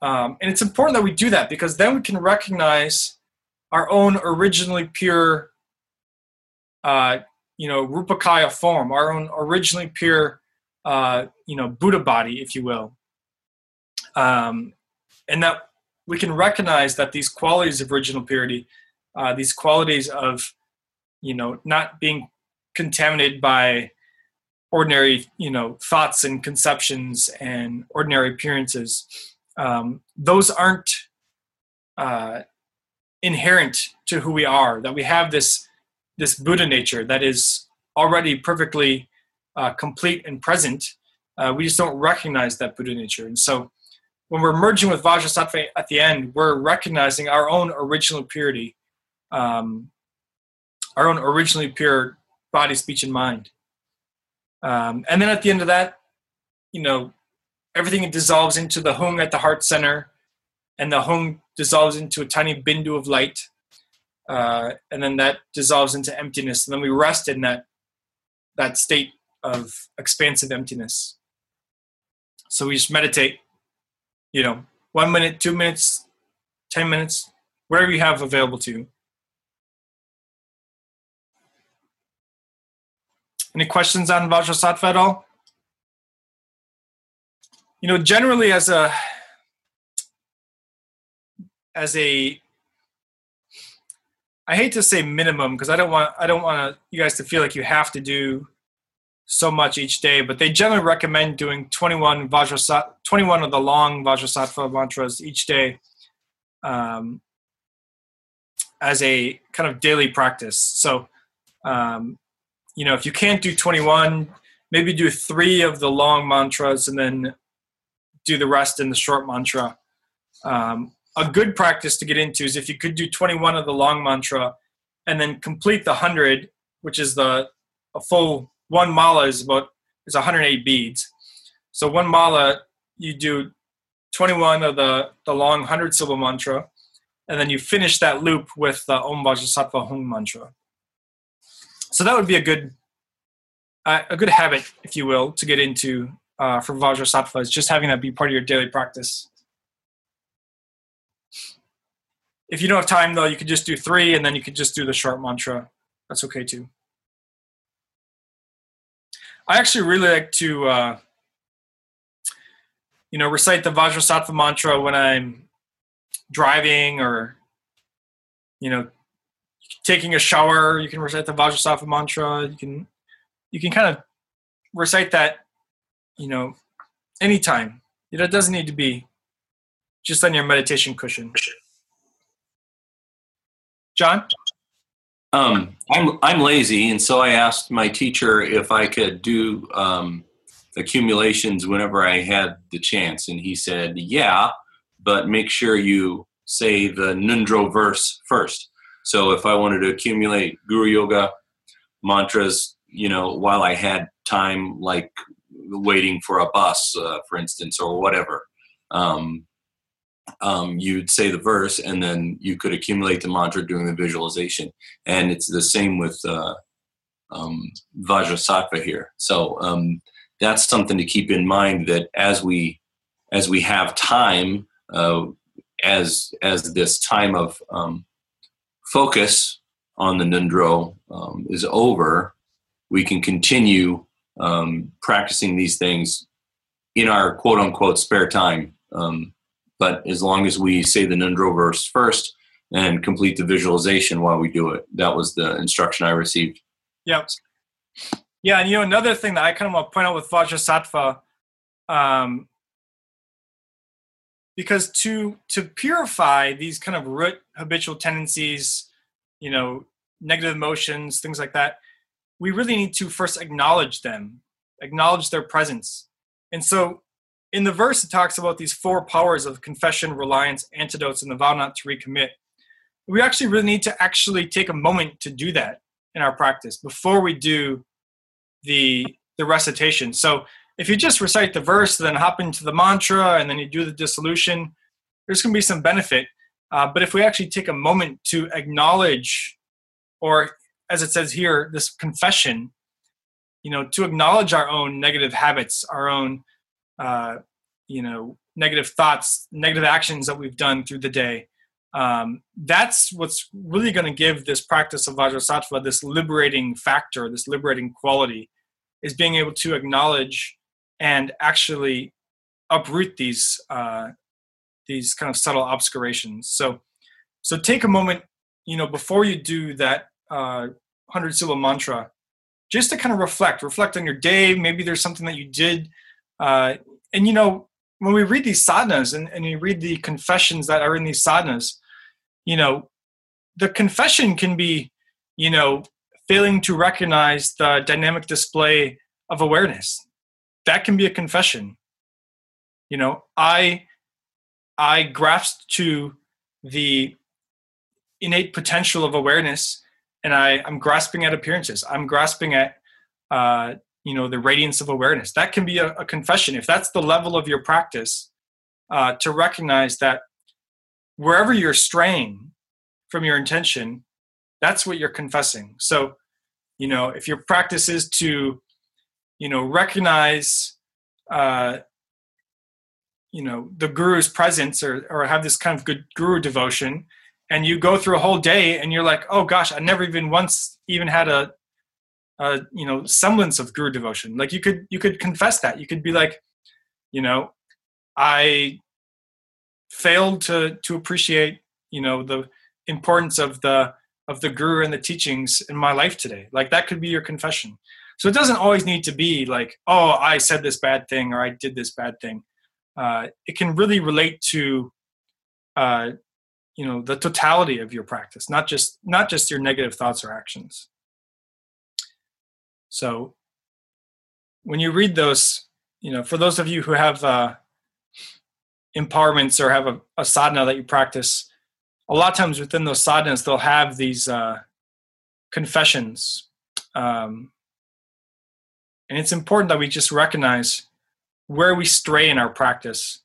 Speaker 2: Um, and it's important that we do that because then we can recognize our own originally pure, uh, you know, Rupakaya form, our own originally pure, uh, you know, Buddha body, if you will. Um, and that we can recognize that these qualities of original purity, uh, these qualities of, you know, not being contaminated by ordinary you know thoughts and conceptions and ordinary appearances um, those aren't uh, inherent to who we are that we have this this buddha nature that is already perfectly uh, complete and present. Uh, we just don't recognize that buddha nature. And so when we're merging with vajrasattva at the end we're recognizing our own original purity um, our own originally pure body speech and mind um, and then at the end of that, you know, everything dissolves into the hung at the heart center, and the hung dissolves into a tiny bindu of light, uh, and then that dissolves into emptiness, and then we rest in that that state of expansive emptiness. So we just meditate, you know, one minute, two minutes, ten minutes, whatever you have available to you. Any questions on Vajrasattva at all? You know, generally as a as a I hate to say minimum because I don't want I don't want you guys to feel like you have to do so much each day, but they generally recommend doing 21 Vajrasattva, 21 of the long Vajrasattva mantras each day um, as a kind of daily practice. So um, you know, if you can't do 21, maybe do three of the long mantras and then do the rest in the short mantra. Um, a good practice to get into is if you could do 21 of the long mantra and then complete the 100, which is the a full one mala is about is 108 beads. So one mala you do 21 of the the long 100 syllable mantra, and then you finish that loop with the Om Vajrasattva Hung mantra so that would be a good uh, a good habit, if you will, to get into uh, for Vajrasattva is just having that be part of your daily practice. if you don't have time though, you could just do three, and then you could just do the short mantra. That's okay too. I actually really like to, uh, you know, recite the Vajrasattva mantra when I'm driving or, you know, taking a shower. You can recite the Vajrasattva mantra. You can, you can kind of recite that, you know, anytime. It doesn't need to be just on your meditation cushion. John?
Speaker 4: Um, I'm I'm lazy, and so I asked my teacher if I could do um, accumulations whenever I had the chance, and he said, "Yeah, but make sure you say the Ngöndro verse first. So if I wanted to accumulate Guru Yoga mantras, you know, while I had time, like waiting for a bus, uh, for instance, or whatever, um, um, you'd say the verse and then you could accumulate the mantra doing the visualization. And it's the same with uh, um, Vajrasattva here. So um, that's something to keep in mind that as we as we have time, uh, as as this time of um, focus on the Ngöndro um, is over, we can continue um, practicing these things in our quote unquote spare time. Um, but as long as we say the Ngöndro verse first and complete the visualization while we do it, that was the instruction I received.
Speaker 2: Yep. Yeah, and you know another thing that I kind of want to point out with Vajrasattva, um, because to to purify these kind of root habitual tendencies, you know, negative emotions, things like that, we really need to first acknowledge them, acknowledge their presence. And so in the verse, it talks about these four powers of confession, reliance, antidotes, and the vow not to recommit. We actually really need to actually take a moment to do that in our practice before we do the the recitation. So if you just recite the verse, then hop into the mantra, and then you do the dissolution, there's going to be some benefit. Uh, but if we actually take a moment to acknowledge, or as it says here, this confession, you know, to acknowledge our own negative habits, our own uh, you know negative thoughts negative actions that we've done through the day um, that's what's really going to give this practice of vajrasattva this liberating factor this liberating quality is being able to acknowledge and actually uproot these uh, these kind of subtle obscurations. So so take a moment you know before you do that uh, 100 syllable mantra just to kind of reflect reflect on your day. Maybe there's something that you did uh, and you know when we read these sadhanas and, and you read the confessions that are in these sadhanas you know the confession can be you know failing to recognize the dynamic display of awareness that can be a confession. You know i i grasped to the innate potential of awareness and i i'm grasping at appearances. I'm grasping at uh, you know the radiance of awareness. That can be a, a confession. If that's the level of your practice uh, to recognize that wherever you're straying from your intention that's what you're confessing. So you know if your practice is to you know recognize uh, you know the guru's presence or or have this kind of good guru devotion. And you go through a whole day and you're like oh gosh i never even once even had a uh, you know semblance of guru devotion. Like you could you could confess that. You could be like you know i failed to to appreciate you know the importance of the of the guru and the teachings in my life today. Like that could be your confession so it doesn't always need to be like oh i said this bad thing or i did this bad thing uh, it can really relate to uh, you know the totality of your practice not just not just your negative thoughts or actions so when you read those, you know, for those of you who have uh, empowerments or have a, a sadhana that you practice, a lot of times within those sadhanas, they'll have these uh, confessions. Um, and it's important that we just recognize where we stray in our practice.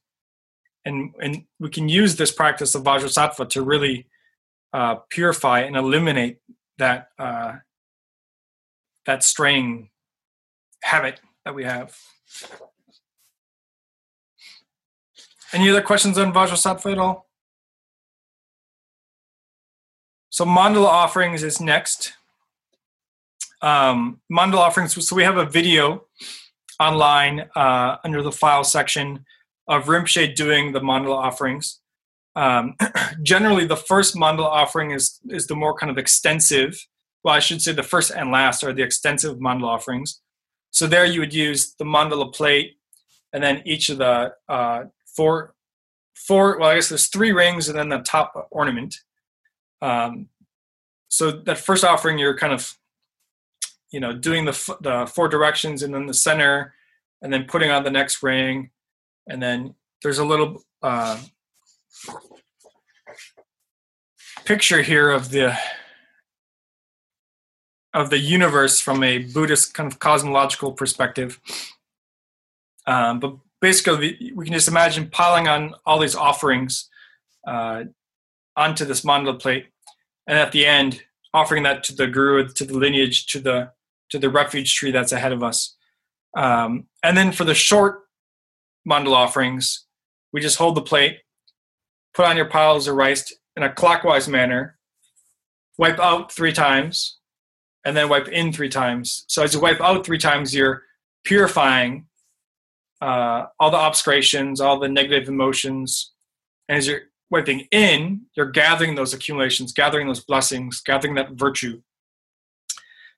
Speaker 2: And, and we can use this practice of Vajrasattva to really uh, purify and eliminate that uh, that straying habit that we have. Any other questions on Vajrasattva at all? so mandala offerings is next. Um, mandala offerings. So we have a video online uh, under the file section of Rinpoche doing the mandala offerings. Um, <clears throat> generally, the first mandala offering is is the more kind of extensive. Well, I should say the first and last are the extensive mandala offerings. So there, you would use the mandala plate, and then each of the uh, four four. Well, I guess there's three rings, and then the top ornament. Um, so that first offering, you're kind of you know doing the the four directions, and then the center, and then putting on the next ring, and then there's a little uh, picture here of the of the universe from a Buddhist kind of cosmological perspective. Um, but basically, we can just imagine piling on all these offerings uh, onto this mandala plate, and at the end, offering that to the guru, to the lineage, to the to the refuge tree that's ahead of us. Um, and then for the short mandala offerings, we just hold the plate, put on your piles of rice in a clockwise manner, wipe out three times, and then wipe in three times. So as you wipe out three times, you're purifying uh, all the obscurations, all the negative emotions. And as you're wiping in, you're gathering those accumulations, gathering those blessings, gathering that virtue.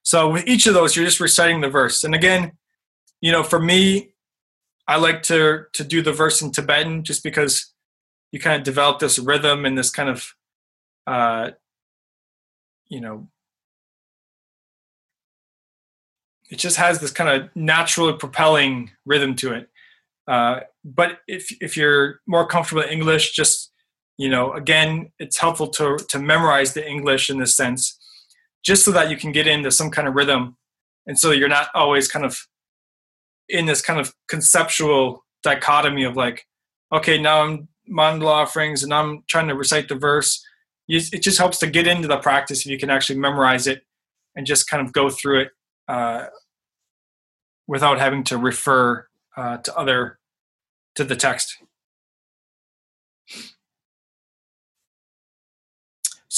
Speaker 2: So with each of those, you're just reciting the verse. And again, you know, for me, I like to to do the verse in Tibetan just because you kind of develop this rhythm and this kind of uh, you know it just has this kind of naturally propelling rhythm to it uh, but if if you're more comfortable in english just you know again it's helpful to to memorize the english in this sense just so that you can get into some kind of rhythm and so you're not always kind of in this kind of conceptual dichotomy of like okay now i'm mandala offerings and I'm trying to recite the verse, it just helps to get into the practice if you can actually memorize it and just kind of go through it uh, without having to refer uh, to other to the text.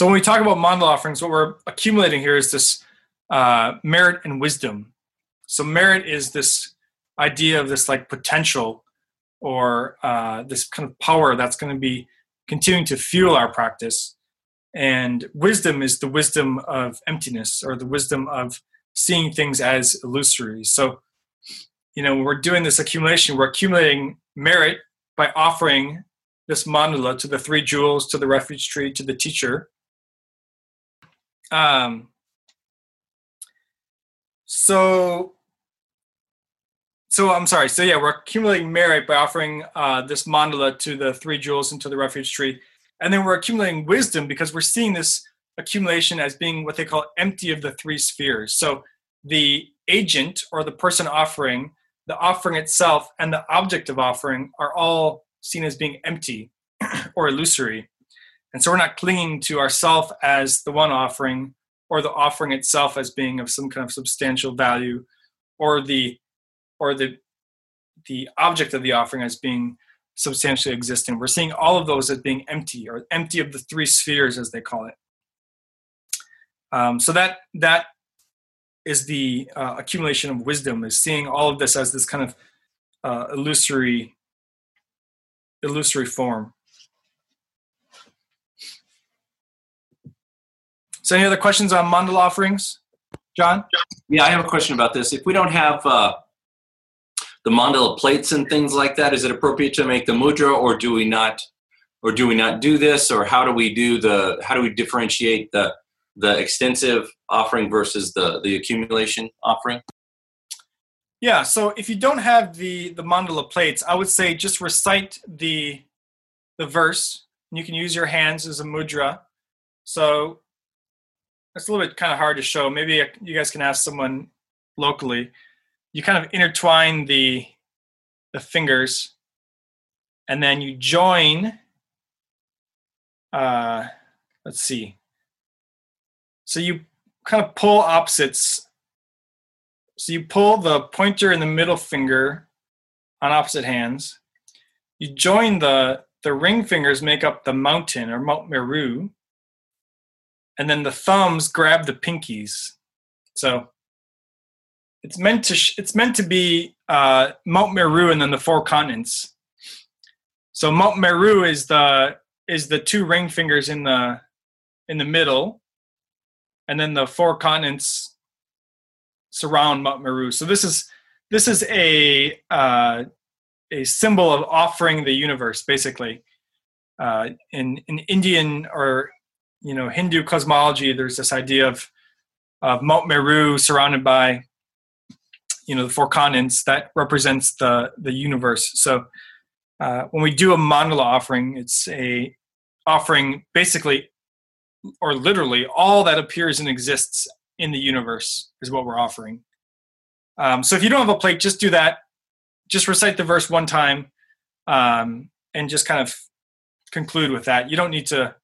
Speaker 2: So when we talk about mandala offerings, what we're accumulating here is this uh, merit and wisdom. So merit is this idea of this like potential or uh, this kind of power that's going to be continuing to fuel our practice. And wisdom is the wisdom of emptiness or the wisdom of seeing things as illusory. So, you know, when we're doing this accumulation, we're accumulating merit by offering this mandala to the three jewels, to the refuge tree, to the teacher. Um, so so I'm sorry. So yeah, we're accumulating merit by offering uh, this mandala to the three jewels and to the refuge tree, and then we're accumulating wisdom because we're seeing this accumulation as being what they call empty of the three spheres. So the agent or the person offering, the offering itself, and the object of offering are all seen as being empty <clears throat> or illusory, and so we're not clinging to ourself as the one offering, or the offering itself as being of some kind of substantial value, or the or the the object of the offering as being substantially existent. We're seeing all of those as being empty or empty of the three spheres, as they call it. Um, so that that is the uh, accumulation of wisdom, is seeing all of this as this kind of uh, illusory illusory form. So, any other questions on mandala offerings, John?
Speaker 4: Yeah, I have a question about this. If we don't have uh, the mandala plates and things like that? Is it appropriate to make the mudra, or do we not, or do we not do this, or how do we do the? How do we differentiate the the extensive offering versus the the accumulation offering?
Speaker 2: Yeah, so if you don't have the the mandala plates, I would say just recite the the verse. And you can use your hands as a mudra. So it's a little bit kind of hard to show. Maybe you guys can ask someone locally. You kind of intertwine the the fingers and then you join uh let's see. So you kind of pull opposites. So you pull the pointer and the middle finger on opposite hands. You join the the ring fingers make up the mountain or mount meru and then the thumbs grab the pinkies. So it's meant to sh- it's meant to be uh, Mount Meru and then the four continents. So Mount Meru is the is the two ring fingers in the in the middle, and then the four continents surround Mount Meru. So this is this is a uh, a symbol of offering the universe, basically. Uh, in in Indian or you know Hindu cosmology, there's this idea of of Mount Meru surrounded by you know the four continents that represents the the universe. So uh, when we do a mandala offering, it's a offering basically or literally all that appears and exists in the universe is what we're offering. Um, so if you don't have a plate, just do that. Just recite the verse one time um, and just kind of conclude with that. You don't need to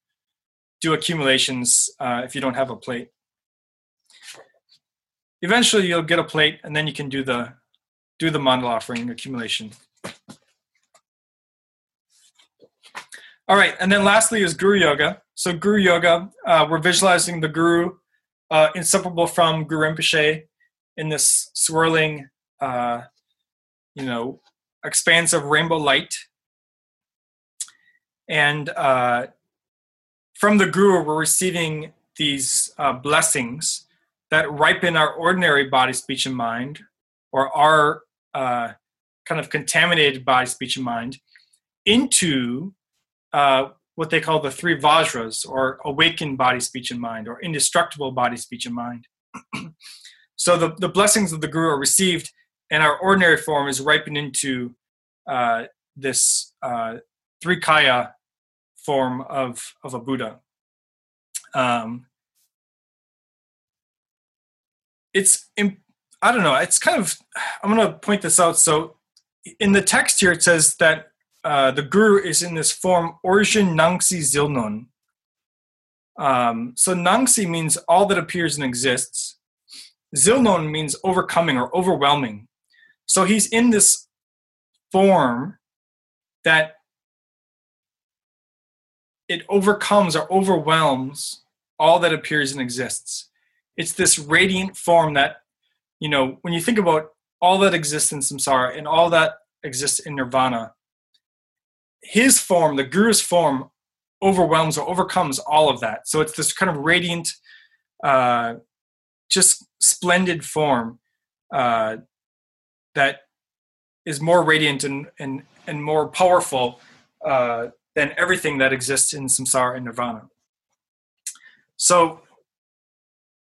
Speaker 2: do accumulations uh, if you don't have a plate. Eventually, you'll get a plate, and then you can do the do the mandala offering accumulation. All right, and then lastly is Guru Yoga. So Guru Yoga, uh, we're visualizing the Guru uh, inseparable from Guru Rinpoche in this swirling, uh, you know, expanse of rainbow light. And uh, from the Guru, we're receiving these uh, blessings that ripen our ordinary body, speech, and mind, or our uh, kind of contaminated body, speech, and mind, into uh, what they call the three vajras, or awakened body, speech, and mind, or indestructible body, speech, and mind. <clears throat> so the, the blessings of the guru are received, and our ordinary form is ripened into uh, this uh, three kaya form of, of a Buddha. Um, it's, I don't know, it's kind of, I'm going to point this out. So in the text here, it says that uh, the guru is in this form Orgyen Nangsi Zilnon. Um, so Nangsi means all that appears and exists. Zilnon means overcoming or overwhelming. So he's in this form that it overcomes or overwhelms all that appears and exists. It's this radiant form that, you know, when you think about all that exists in samsara and all that exists in nirvana, his form, the guru's form, overwhelms or overcomes all of that. So it's this kind of radiant, uh, just splendid form uh, that is more radiant and and and more powerful uh, than everything that exists in samsara and nirvana. So,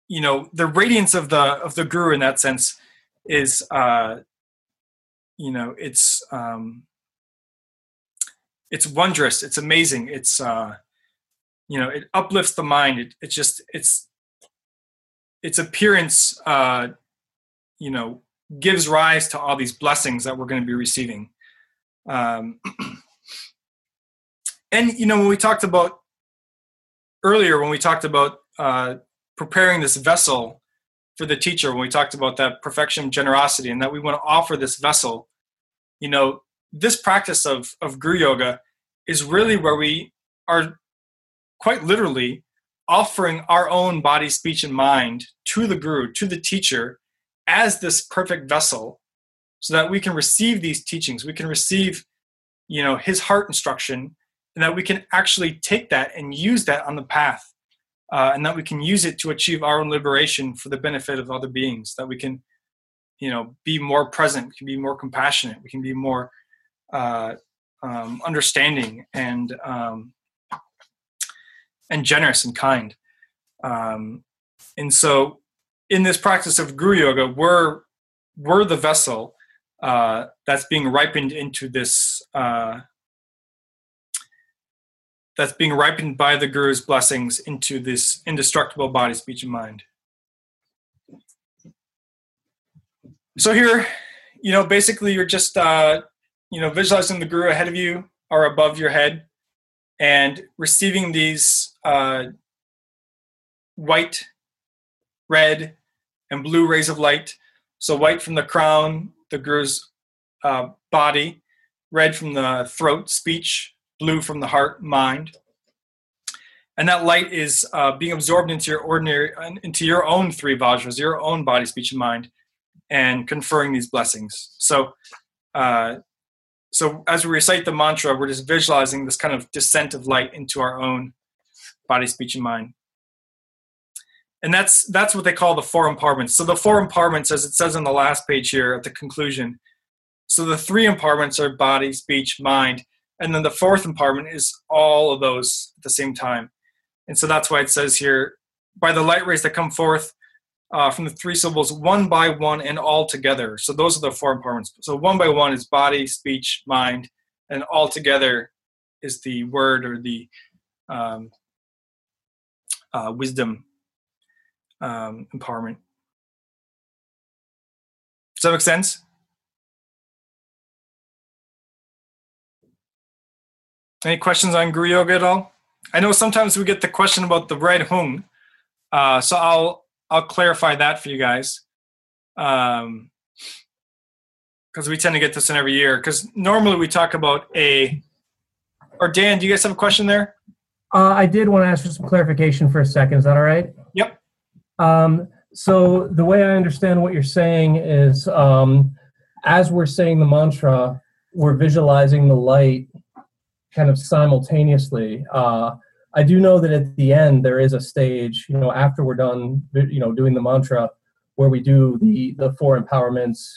Speaker 2: you know, the radiance of the of the guru in that sense is, uh, you know, it's um, it's wondrous it's amazing it's uh you know it uplifts the mind it, just it's its appearance uh you know gives rise to all these blessings that we're going to be receiving um <clears throat> and you know when we talked about earlier when we talked about uh preparing this vessel for the teacher when we talked about that perfection generosity and that we want to offer this vessel you know this practice of of guru yoga is really where we are quite literally offering our own body, speech, and mind to the guru, to the teacher, as this perfect vessel, so that we can receive these teachings. We can receive, you know, his heart instruction, and that we can actually take that and use that on the path, uh, and that we can use it to achieve our own liberation for the benefit of other beings. That we can, you know, be more present. We can be more compassionate. We can be more uh, um, understanding and um, and generous and kind. Um, and so, in this practice of Guru Yoga, we're we're the vessel uh, that's being ripened into this. Uh, that's being ripened by the Guru's blessings into this indestructible body, speech, and mind. So here, you know, basically, you're just uh, you know, visualizing the guru ahead of you or above your head and receiving these uh, white, red, and blue rays of light. So, white from the crown, the guru's uh, body, red from the throat, speech, blue from the heart, mind. and that light is uh, being absorbed into your ordinary into your own three vajras your own body speech and mind and conferring these blessings. So uh, so as we recite the mantra we're just visualizing this kind of descent of light into our own body speech and mind. And that's that's what they call the four empowerments. So the four empowerments as it says on the last page here at the conclusion so the three empowerments are body speech mind and then the fourth empowerment is all of those at the same time and so that's why it says here, by the light rays that come forth uh, from the three syllables, one by one and all together. So those are the four empowerments. So one by one is body, speech, mind, and all together is the word or the um, uh, wisdom um, empowerment. Does that make sense? Any questions on Guru Yoga at all? I know sometimes we get the question about the red hung, uh, so I'll I'll clarify that for you guys, because um, we tend to get this in every year. Because normally we talk about a. Or Dan, do you guys have a question there?
Speaker 9: Uh, I did want to ask for some clarification for a second. Is that all right?
Speaker 2: Yep.
Speaker 9: Um, so the way I understand what you're saying is, um, as we're saying the mantra, we're visualizing the light kind of simultaneously. Uh, I do know that at the end there is a stage, you know, after we're done, you know, doing the mantra, where we do the the four empowerments,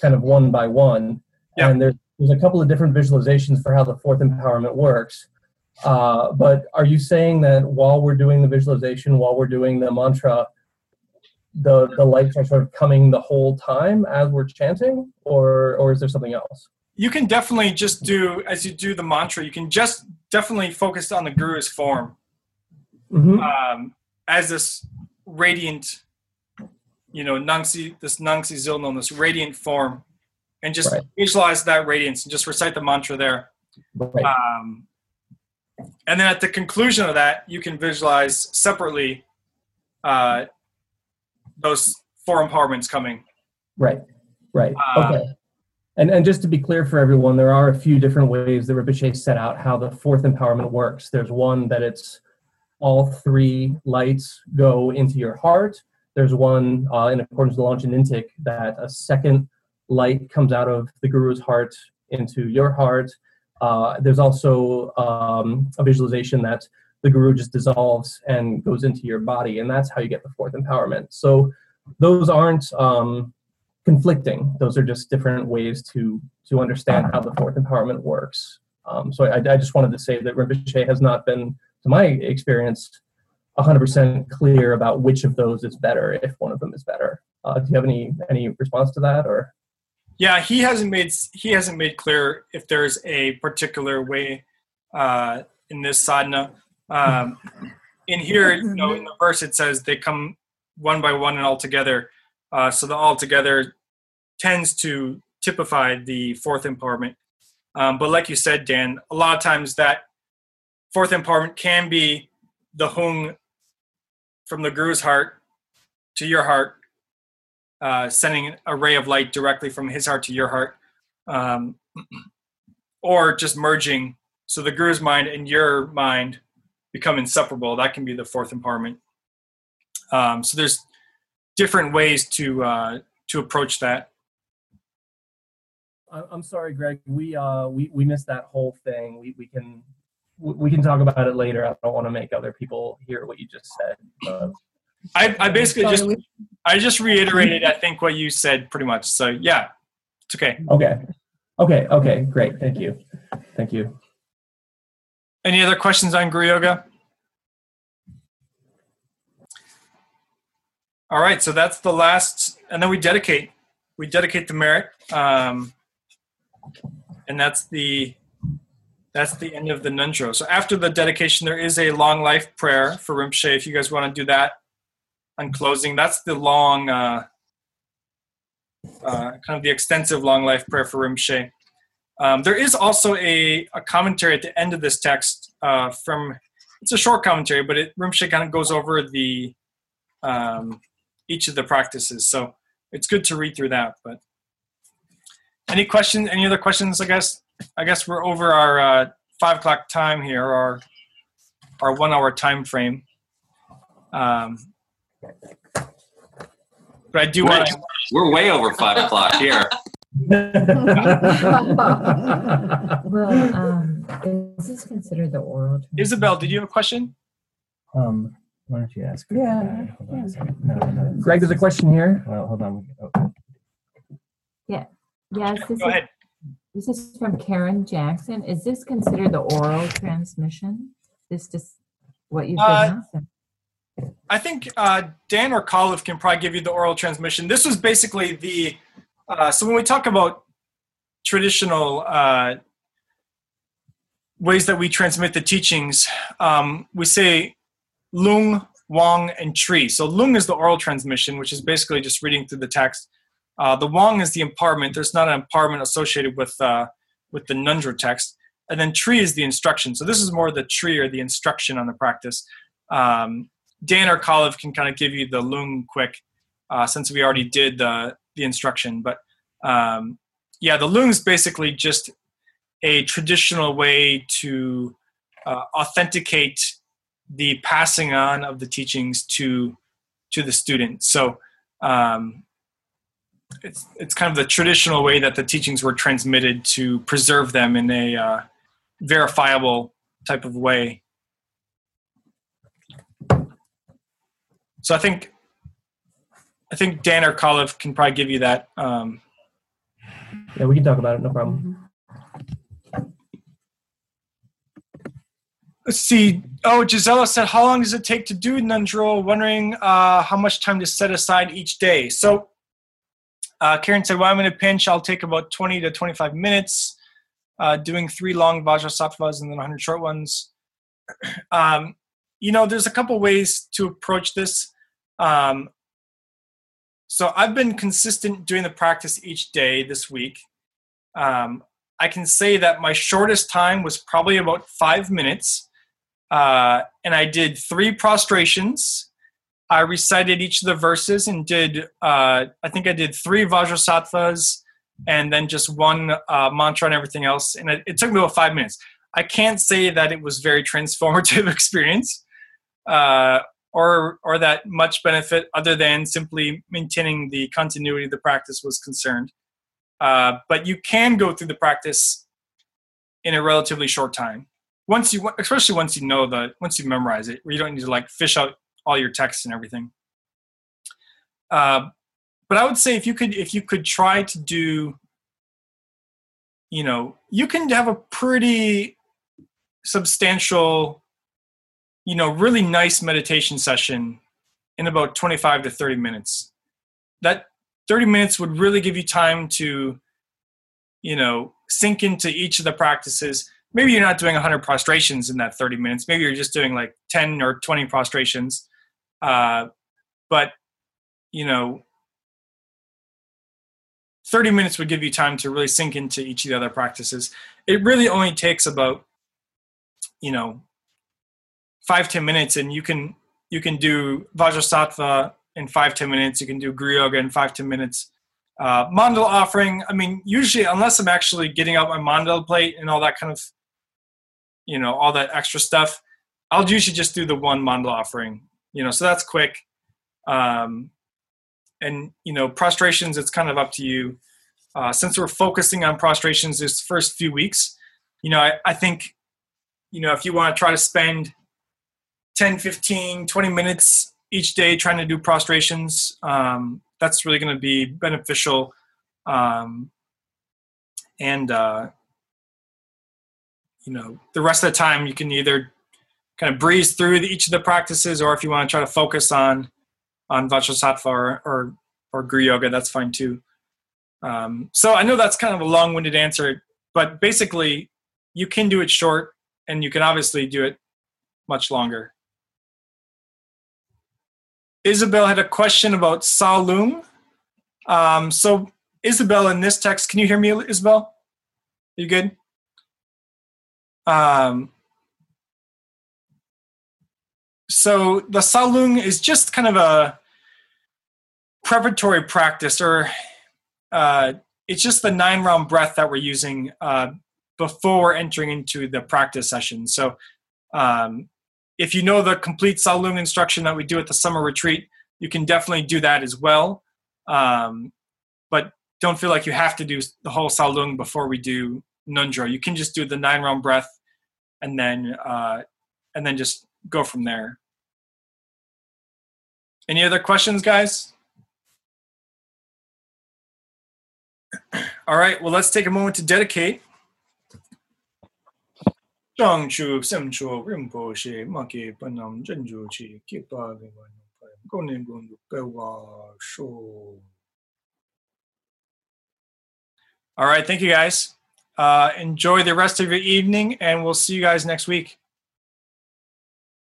Speaker 9: kind of one by one, yeah. and there's there's a couple of different visualizations for how the fourth empowerment works. Uh, but are you saying that while we're doing the visualization, while we're doing the mantra, the the lights are sort of coming the whole time as we're chanting, or or is there something else?
Speaker 2: You can definitely just do as you do the mantra you can just definitely focus on the guru's form mm-hmm. um, as this radiant you know nangsi this nangsi zilnon this radiant form and just right. visualize that radiance and just recite the mantra there right. um, and then at the conclusion of that you can visualize separately uh, those four empowerments coming
Speaker 9: right right uh, okay and, and just to be clear for everyone, there are a few different ways that Rinpoche set out how the fourth empowerment works. There's one that it's all three lights go into your heart. There's one uh, in accordance with the Longchen Nyingtik that a second light comes out of the Guru's heart into your heart. Uh, there's also um, a visualization that the Guru just dissolves and goes into your body, and that's how you get the fourth empowerment. So those aren't um, conflicting. Those are just different ways to to understand how the fourth empowerment works. Um, so I, I, just wanted to say that Rinpoche has not been, to my experience, 100% clear about which of those is better, if one of them is better. Uh, do you have any any response to that, or?
Speaker 2: Yeah, he hasn't made he hasn't made clear if there's a particular way uh, in this sadhana. Um, in here, you know, in the verse it says they come one by one and all together. Uh, so the altogether tends to typify the fourth empowerment. Um, but like you said, Dan, a lot of times that fourth empowerment can be the hung from the guru's heart to your heart, uh, sending a ray of light directly from his heart to your heart, um, <clears throat> or just merging. So the guru's mind and your mind become inseparable. That can be the fourth empowerment. Um, so there's different ways to uh, to approach that.
Speaker 9: I'm sorry, Greg. We uh we, we missed that whole thing. We we can we can talk about it later. I don't want to make other people hear what you just said. Uh,
Speaker 2: I, I basically just I just reiterated I think what you said pretty much. So yeah, it's okay.
Speaker 9: Okay. Okay. Okay. Great. Thank you. Thank you.
Speaker 2: Any other questions on Guru Yoga? All right, so that's the last, and then we dedicate. We dedicate the merit, um, and that's the that's the end of the Ngöndro. So after the dedication, there is a long life prayer for Rinpoche. If you guys want to do that on closing, that's the long, uh, uh, kind of the extensive long life prayer for Rinpoche. Um, there is also a, a commentary at the end of this text uh, from. It's a short commentary, but it Rinpoche kind of goes over the um, each of the practices. So it's good to read through that. But any question? Any other questions? I guess I guess we're over our uh, five o'clock time here. Or our one hour time frame. Um, but I do want to.
Speaker 4: We're way over five o'clock here. <laughs>
Speaker 10: Well, um, is this considered the oral?
Speaker 2: Isabel, did you have a question?
Speaker 11: Um, why don't you ask? her
Speaker 10: Yeah,
Speaker 11: that? Hold on a second. No, no.
Speaker 9: Greg, there's a question here.
Speaker 11: Well, hold on. Oh,
Speaker 10: Yeah, yes, this
Speaker 2: Go
Speaker 10: is,
Speaker 2: ahead.
Speaker 10: this is from Karen Jackson. Is this considered the oral transmission? This just what you've
Speaker 2: Uh,
Speaker 10: been?
Speaker 2: I think uh, Dan or Kalev can probably give you the oral transmission. This was basically the uh, so when we talk about traditional uh, ways that we transmit the teachings, um, we say lung, wang, and tri. So lung is the oral transmission, which is basically just reading through the text. Uh, the wang is the empowerment. There's not an empowerment associated with uh, with the Ngöndro text, and then tri is the instruction. So this is more the tri or the instruction on the practice. Um, Dan or Kalev can kind of give you the lung quick, uh, since we already did the the instruction. But um, yeah, the lung is basically just a traditional way to uh, authenticate the passing on of the teachings to to the student. So um, it's it's kind of the traditional way that the teachings were transmitted to preserve them in a uh, verifiable type of way. So I think I think Dan or Kalev can probably give you that. Um,
Speaker 9: Yeah, we can talk about it. No problem.
Speaker 2: let's see. Oh, Gisela said, "How long does it take to do Ngöndro?" Wondering uh, how much time to set aside each day. So uh, Karen said, "Well, I'm in a pinch. I'll take about 20 to 25 minutes, uh, doing three long Vajrasattvas and then 100 short ones." <clears throat> Um, you know, there's a couple ways to approach this. Um, so I've been consistent doing the practice each day this week. Um, I can say that my shortest time was probably about five minutes. Uh, and I did three prostrations. I recited each of the verses and did, uh, I think I did three Vajrasattvas and then just one uh, mantra and everything else. And it, it took me about five minutes. I can't say that it was very <laughs> transformative experience uh, or, or that much benefit other than simply maintaining the continuity of the practice was concerned. Uh, but you can go through the practice in a relatively short time once you especially once you know the once you memorize it you don't need to like fish out all your texts and everything. Uh, but i would say if you could if you could try to do you know you can have a pretty substantial you know really nice meditation session in about 25 to 30 minutes. That 30 minutes would really give you time to you know sink into each of the practices. Maybe you're not doing 100 prostrations in that 30 minutes. Maybe you're just doing like 10 or 20 prostrations uh, but you know 30 minutes would give you time to really sink into each of the other practices. It really only takes about you know five ten minutes and you can you can do vajrasattva in five ten minutes. You can do guru yoga in five ten minutes. Uh, mandala offering i mean usually unless i'm actually getting out my mandala plate and all that kind of you know all that extra stuff i'll usually just do the one mandala offering you know so that's quick. Um, and you know prostrations it's kind of up to you. Uh, since we're focusing on prostrations this first few weeks you know I, I think you know if you want to try to spend 10 15 20 minutes each day trying to do prostrations um, that's really going to be beneficial. Um, and uh, you know the rest of the time you can either kind of breeze through the, each of the practices or if you want to try to focus on on vajrasattva or, or or guru yoga that's fine too. Um, so i know that's kind of a long-winded answer but basically you can do it short and you can obviously do it much longer. Isabel had a question about tsalung um, so isabel in this text can you hear me isabel? Are you good? Um, so the tsalung is just kind of a preparatory practice, or uh, it's just the nine round breath that we're using uh, before entering into the practice session. So um, if you know the complete Tsalung instruction that we do at the summer retreat, you can definitely do that as well. Um, but don't feel like you have to do the whole Tsalung before we do Ngöndro. You can just do the nine round breath and then uh, and then just go from there. Any other questions, guys? All right, well, let's take a moment to dedicate. All right, thank you guys. Uh, enjoy the rest of your evening, and we'll see you guys next week.